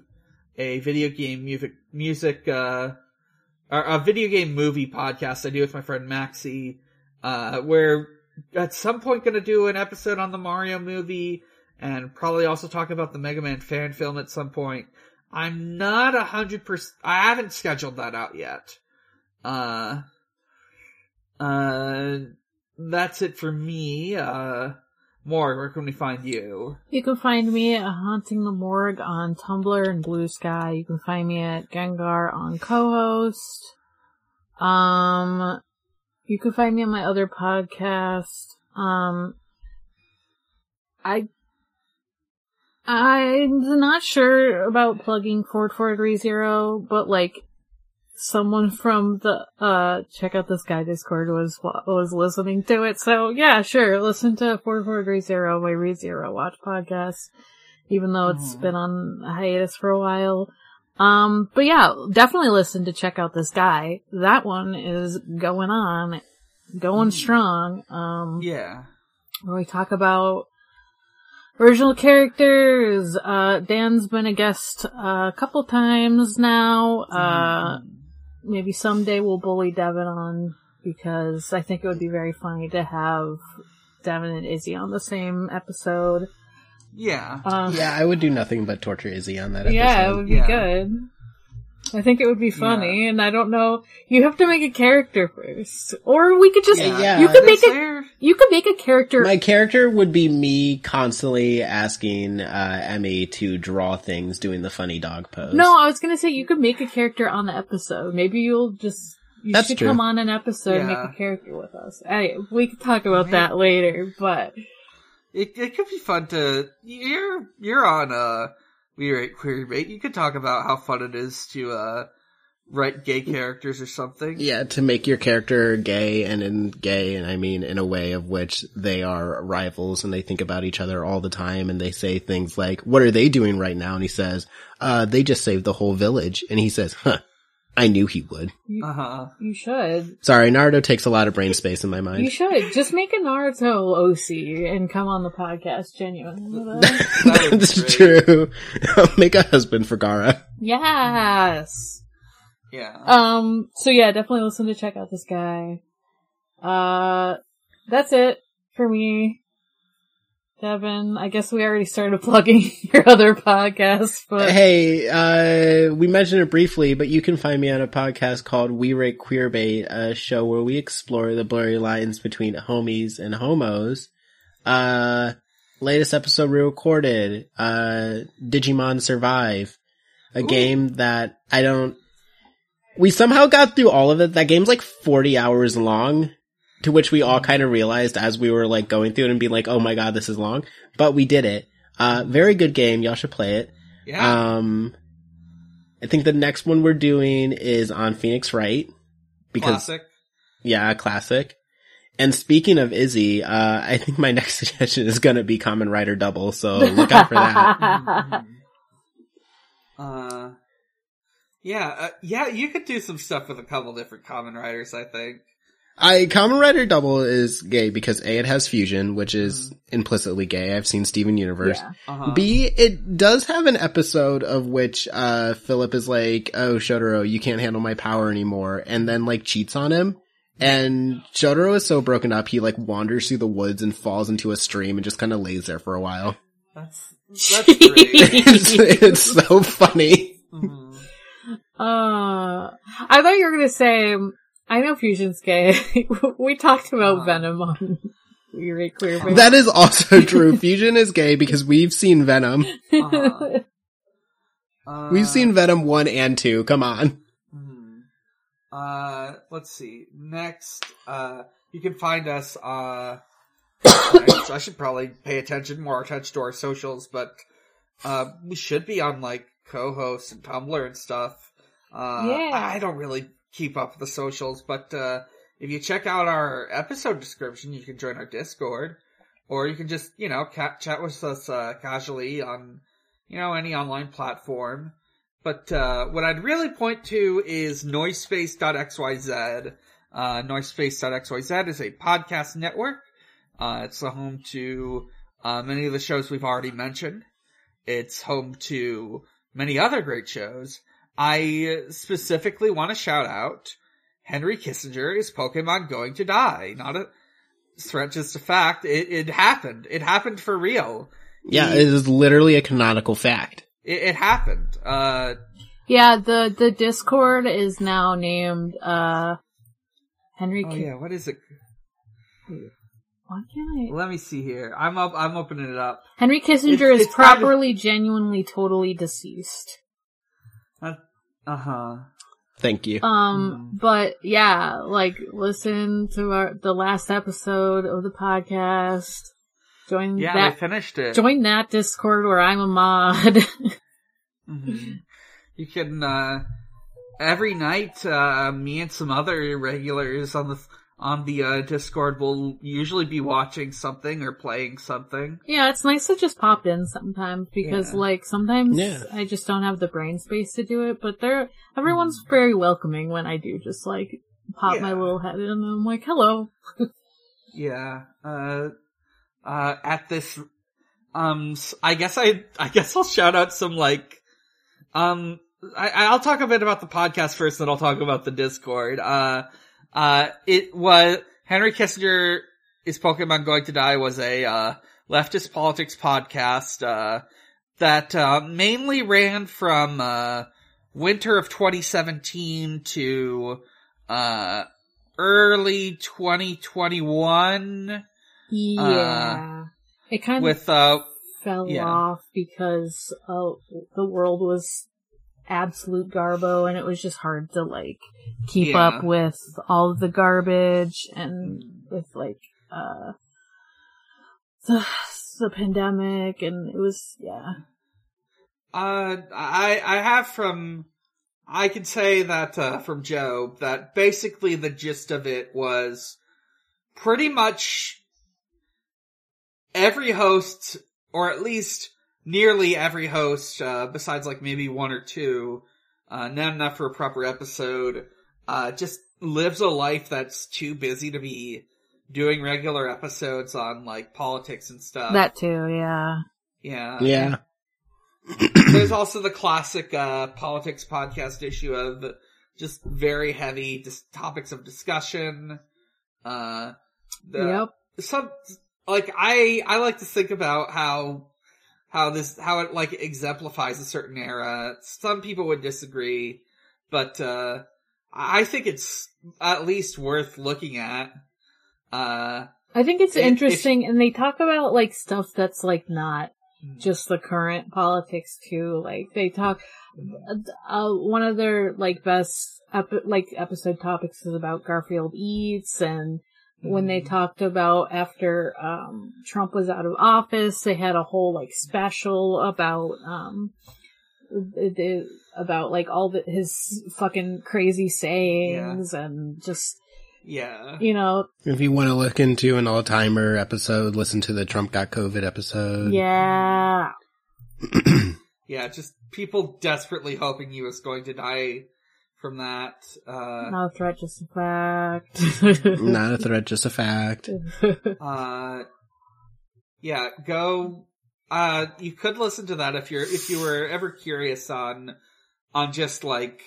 a video game music, music, uh, or a video game movie podcast I do with my friend Maxie, Uh, we're at some point gonna do an episode on the Mario movie and probably also talk about the Mega Man fan film at some point. I'm not a hundred percent, I haven't scheduled that out yet. Uh, uh, that's it for me. Uh, more, where can we find you? You can find me at Haunting the Morgue on Tumblr and Bluesky. You can find me at Gengar on co-host. Um, you can find me on my other podcast. Um, I, I'm not sure about plugging 4430, but like, someone from the, uh, check out this guy Discord was, was listening to it. So yeah, sure, listen to 4430, my ReZero Watch podcast, even though it's Mhm. been on hiatus for a while. Um, but yeah, definitely listen to check out this guy. That one is going on, going strong. Um, Yeah. where we talk about original characters. Uh, Dan's been a guest uh, a couple times now. Uh, maybe someday we'll bully Devon on because I think it would be very funny to have Devon and Izzy on the same episode. Yeah. Um, Yeah, I would do nothing but torture Izzy on that episode. yeah, it would be Yeah. good. I think it would be funny, and I don't know. You have to make a character first, or we could just Yeah. you could make Is a you could make a character. My character would be me constantly asking uh, Emmy to draw things doing the funny dog pose. No, I was gonna say you could make a character on the episode. Maybe you'll just you That's should true. come on an episode and make a character with us. Hey, we could talk about that later, but It it could be fun to you're you're on uh we rate query bait. You could talk about how fun it is to uh write gay characters or something. Yeah, to make your character gay, and in gay, and I mean in a way of which they are rivals and they think about each other all the time and they say things like, what are they doing right now? And he says, uh, they just saved the whole village. And he says, huh, I knew he would. Uh huh. you should. Sorry, Naruto takes a lot of brain space in my mind. You should just make a Naruto OC and come on the podcast. Genuinely, That would be That's great. true. Make a husband for Gaara. yes. Yeah. Um. So yeah, definitely listen to check out this guy. Uh, that's it for me. Devon, I guess we already started plugging your other podcast, but Hey, uh, we mentioned it briefly, but you can find me on a podcast called We Rate Queerbait, a show where we explore the blurry lines between homies and homos. Uh, latest episode we recorded, uh, Digimon Survive, a game that I don't, we somehow got through all of it. That game's like 40 hours long, to which we all kind of realized as we were like going through it and being like, oh my god, this is long. But we did it. Uh, very good game. Y'all should play it. Yeah. Um, I think the next one we're doing is on Phoenix Wright. Because, Classic. yeah, classic. And speaking of Izzy, uh, I think my next suggestion is gonna be Kamen Rider Double, so look out for that. Uh, yeah, uh, yeah, you could do some stuff with a couple different Kamen Riders, I think. I, Kamen Rider Double is gay because A, it has fusion, which is implicitly gay. I've seen Steven Universe. Yeah. Uh-huh. B, it does have an episode of which, uh, Philip is like, oh, Shotaro, you can't handle my power anymore, and then like cheats on him. And Shotaro is so broken up, he like wanders through the woods and falls into a stream and just kind of lays there for a while. That's, that's great. it's, it's so funny. Mhm. Uh, I thought you were gonna say, I know Fusion's gay. we talked about Uh. Venom on We Rate Queer Bait. That is also true. Fusion is gay because we've seen Venom. Uh-huh. Uh, We've seen Venom 1 and 2. Come on. hmm. Uh, let's see. Next, uh, you can find us, uh, I I should probably pay attention, more attention to our socials, but, uh, we should be on, like, Cohost and Tumblr and stuff. Uh, Yeah. I I don't really keep up the socials, but, uh, if you check out our episode description, you can join our Discord, or you can just, you know, ca- chat with us, uh, casually on, you know, any online platform. But uh, what I'd really point to is Noisepace.xyz. Uh, Noisepace.xyz is a podcast network. Uh, it's the home to uh, many of the shows we've already mentioned. It's home to many other great shows. I specifically want to shout out Henry Kissinger is Pokemon going to die. Not a threat, just a fact. It, it happened. It happened for real. Yeah, He- it is literally a canonical fact. it, it happened. Uh, yeah, the, the Discord is now named, uh, Henry oh Ki- yeah, what is it? Why can't I? Let me see here. I'm up. I'm opening it up. Henry Kissinger It's- is it's kind of- properly, genuinely, totally deceased. Uh huh. Thank you. Um, but yeah, like listen to our, the last episode of the podcast. Join Yeah, that, they finished it. join that Discord where I'm a mod. Mhm. You can uh every night. Uh, me and some other regulars on the on the uh, Discord will usually be watching something or playing something. yeah, it's nice to just pop in sometimes because Yeah. like sometimes Yeah. I just don't have the brain space to do it, but they're, everyone's very welcoming when I do just like pop my Mm. Little head in and I'm like, hello. Yeah. Uh, uh, at this, um, s- I guess I, I guess I'll shout out some like, um, I, I'll talk a bit about the podcast first, then I'll talk about the Discord. Uh, uh, it was, Henry Kissinger is Pokemon Going to Die was a, uh, leftist politics podcast, uh, that, uh, mainly ran from, uh, winter of 2017 to, uh, early 2021 Yeah. it kind of with uh fell yeah. off because uh, the world was absolute garbo and it was just hard to like keep Yeah. up with all of the garbage and with like uh the the pandemic and it was yeah uh I I have from I can say that uh from Joe that basically the gist of it was pretty much every host or at least nearly every host uh besides like maybe one or two uh not enough for a proper episode uh just lives a life that's too busy to be doing regular episodes on like politics and stuff. that too yeah yeah. yeah. There's also the classic uh, politics podcast issue of just very heavy dis- topics of discussion. Uh, the, yep Some like I I like to think about how how this how it like exemplifies a certain era. Some people would disagree, but uh, I think it's at least worth looking at. Uh, I think it's If- if- interesting, and they talk about like stuff that's like not Hmm. just the current politics too. Like they talk, uh, one of their like best epi- like episode topics is about Garfield eats, and when they Mm-hmm. talked about after um Trump was out of office, they had a whole like special about um the, the- about like all the his fucking crazy sayings and just Yeah. you know If you want to look into an all timer episode, listen to the Trump got COVID episode. yeah Yeah, just people desperately hoping he was going to die from that. Uh, Not a threat, just a fact. Not a threat, just a fact. uh, yeah, go, uh, you could listen to that if you're, if you were ever curious on, on just like,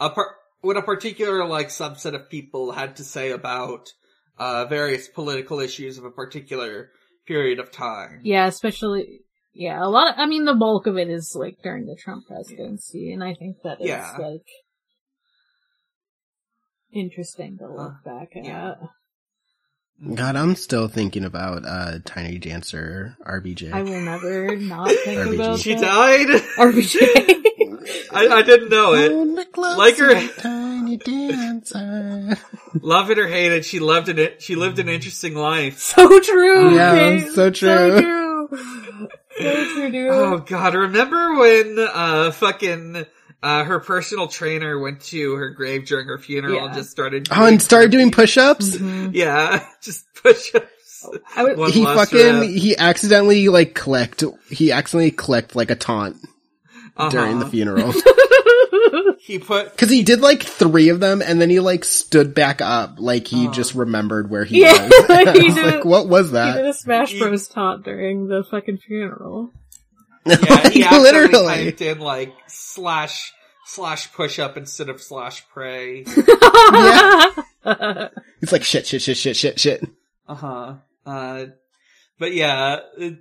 a par- what a particular like subset of people had to say about, uh, various political issues of a particular period of time. yeah, especially, yeah, a lot of, I mean, the bulk of it is like during the Trump presidency, and I think that is Yeah. like interesting to look Uh, back at. yeah. God, I'm still thinking about uh Tiny Dancer RBG. I will never not think RBG. about She that. died? RBG. I, I didn't know it. On the close Like her- Tiny Dancer. Love it or hate it, she lived an she lived an interesting life. so true. Yeah, Kate. so true. So true. So true, dude. Oh god, remember when uh fucking uh her personal trainer went to her grave during her funeral and just started Oh, and started doing push-ups. Mhm. Yeah, just push ups. I would, He fucking rep. he accidentally like clicked. He accidentally clicked like a taunt during the Uh-huh. funeral He put because he did like three of them, and then he like stood back up like he Oh. just remembered where he Yeah, was. I he was did like, it. what was he did that? a Smash Bros taunt during the fucking funeral. yeah, he Like, accidentally literally. typed in like slash slash push up instead of slash pray. It's like shit, shit, shit, shit, shit, shit. Uh-huh. Uh But yeah, it,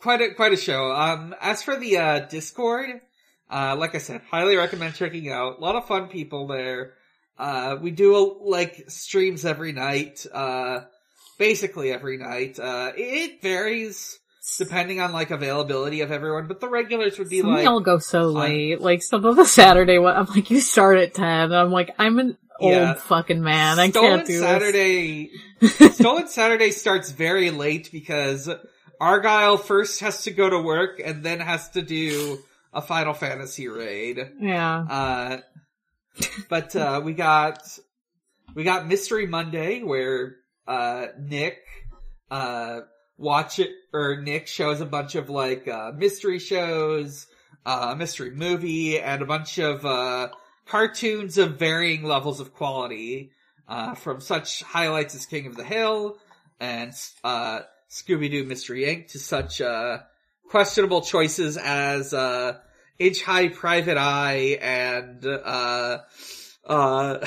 quite a quite a show. Um, as for the uh, Discord, uh, like I said, highly recommend checking out. A lot of fun people there. Uh, we do a, like streams every night. Uh, basically every night. Uh, it varies depending on like availability of everyone, but the regulars would be Some like, y'all go so fun. late. Like some of the Saturday one, I'm like, you start at ten. And I'm like, I'm an Yeah. old fucking man. I Stolen can't do Saturday. Stolen Saturday starts very late because Argyle first has to go to work and then has to do a Final Fantasy raid. Yeah. Uh, but uh, we got we got Mystery Monday where uh, Nick uh, watch it or Nick shows a bunch of like uh, mystery shows, uh, mystery movie, and a bunch of uh, cartoons of varying levels of quality. Uh, from such highlights as King of the Hill and uh, Scooby Doo Mystery Inc. to such uh, questionable choices as uh, Inch High Private Eye and uh, uh,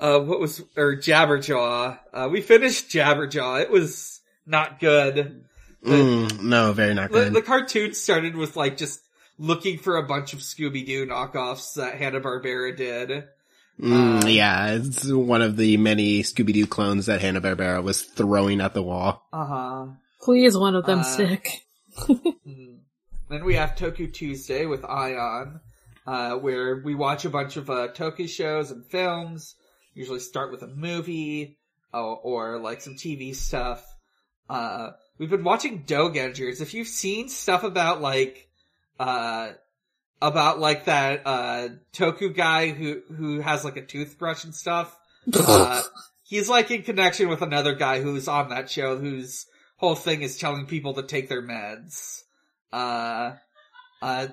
uh, what was or Jabberjaw. Uh, we finished Jabberjaw. It was not good. Mm, no, very not good. the cartoon started with like just looking for a bunch of Scooby Doo knockoffs that Hanna Barbera did. Mm, uh, yeah, it's one of the many Scooby Doo clones that Hanna Barbera was throwing at the wall. Uh huh. Please, one of them Uh, stick. Mhm. Then we have Toku Tuesday with Ion, uh, where we watch a bunch of uh, Toku shows and films. Usually start with a movie uh, or like some TV stuff. Uh, we've been watching Dogengers. If you've seen stuff about like, uh, about like that uh, Toku guy who who has like a toothbrush and stuff, uh, he's like in connection with another guy who's on that show whose whole thing is telling people to take their meds. Uh, uh,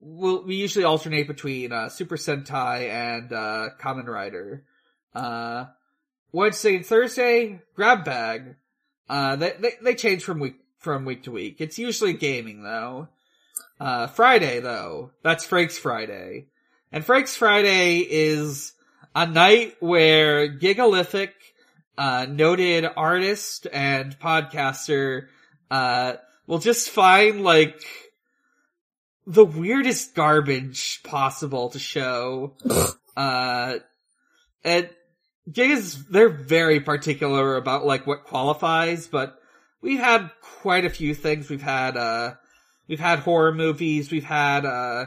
we'll, we usually alternate between, uh, Super Sentai and, uh, Kamen Rider. Uh, Wednesday and Thursday, Grab Bag. Uh, they, they, they change from week, from week to week. It's usually gaming though. Uh, Friday though, that's Frakes Friday. And Frakes Friday is a night where Gigalithic, uh, noted artist and podcaster, uh, will just find like the weirdest garbage possible to show. uh, and Gig is they're very particular about like what qualifies, but we've had quite a few things. We've had uh we've had horror movies, we've had uh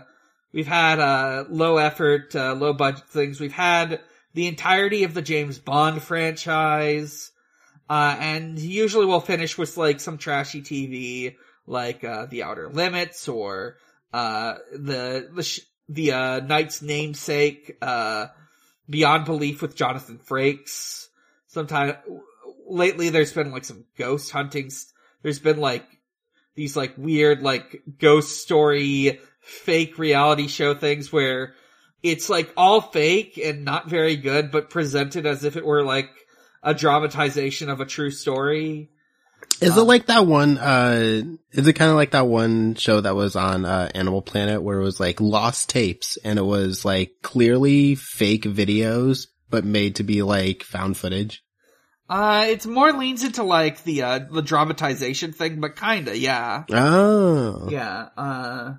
we've had uh low effort, uh, low budget things. We've had the entirety of the James Bond franchise. Uh and usually we'll finish with like some trashy TV like uh The Outer Limits or uh the the sh- the uh night's namesake uh Beyond Belief with Jonathan Frakes. Sometime lately, there's been like some ghost huntings. There's been like these like weird like ghost story fake reality show things where it's like all fake and not very good, but presented as if it were like a dramatization of a true story. Is it like that one, uh, is it kind of like that one show that was on, uh, Animal Planet where it was like lost tapes and it was like clearly fake videos, but made to be like found footage? Uh, it's more leans into like the, uh, the dramatization thing, but kinda, yeah. Oh. Yeah, uh,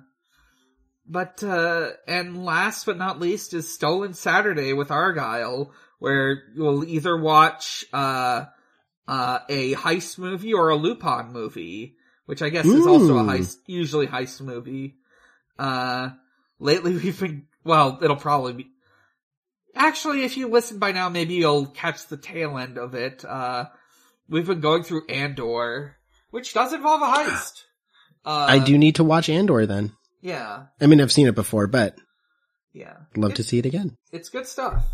but, uh, and last but not least is Stolen Saturday with Argyle, where you'll either watch, uh, uh, a heist movie or a Lupin movie, which I guess is also a heist, usually heist movie. Uh, lately we've been, well, it'll probably be, actually, if you listen by now, maybe you'll catch the tail end of it. Uh, we've been going through Andor, which does involve a heist. Uh, I do need to watch Andor then. Yeah, I mean, I've seen it before, but yeah. love to see it again. It's good stuff.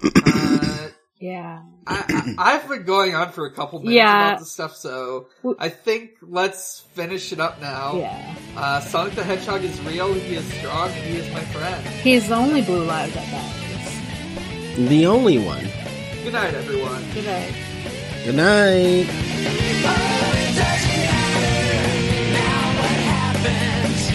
uh, Yeah. I, I, I've been going on for a couple minutes Yeah. about this stuff, so I think let's finish it up now. Yeah. Uh, Sonic the Hedgehog is real, he is strong, and he is my friend. He's the only blue live that matters. The only one. Good night, everyone. Good night. Good night. Now what happens?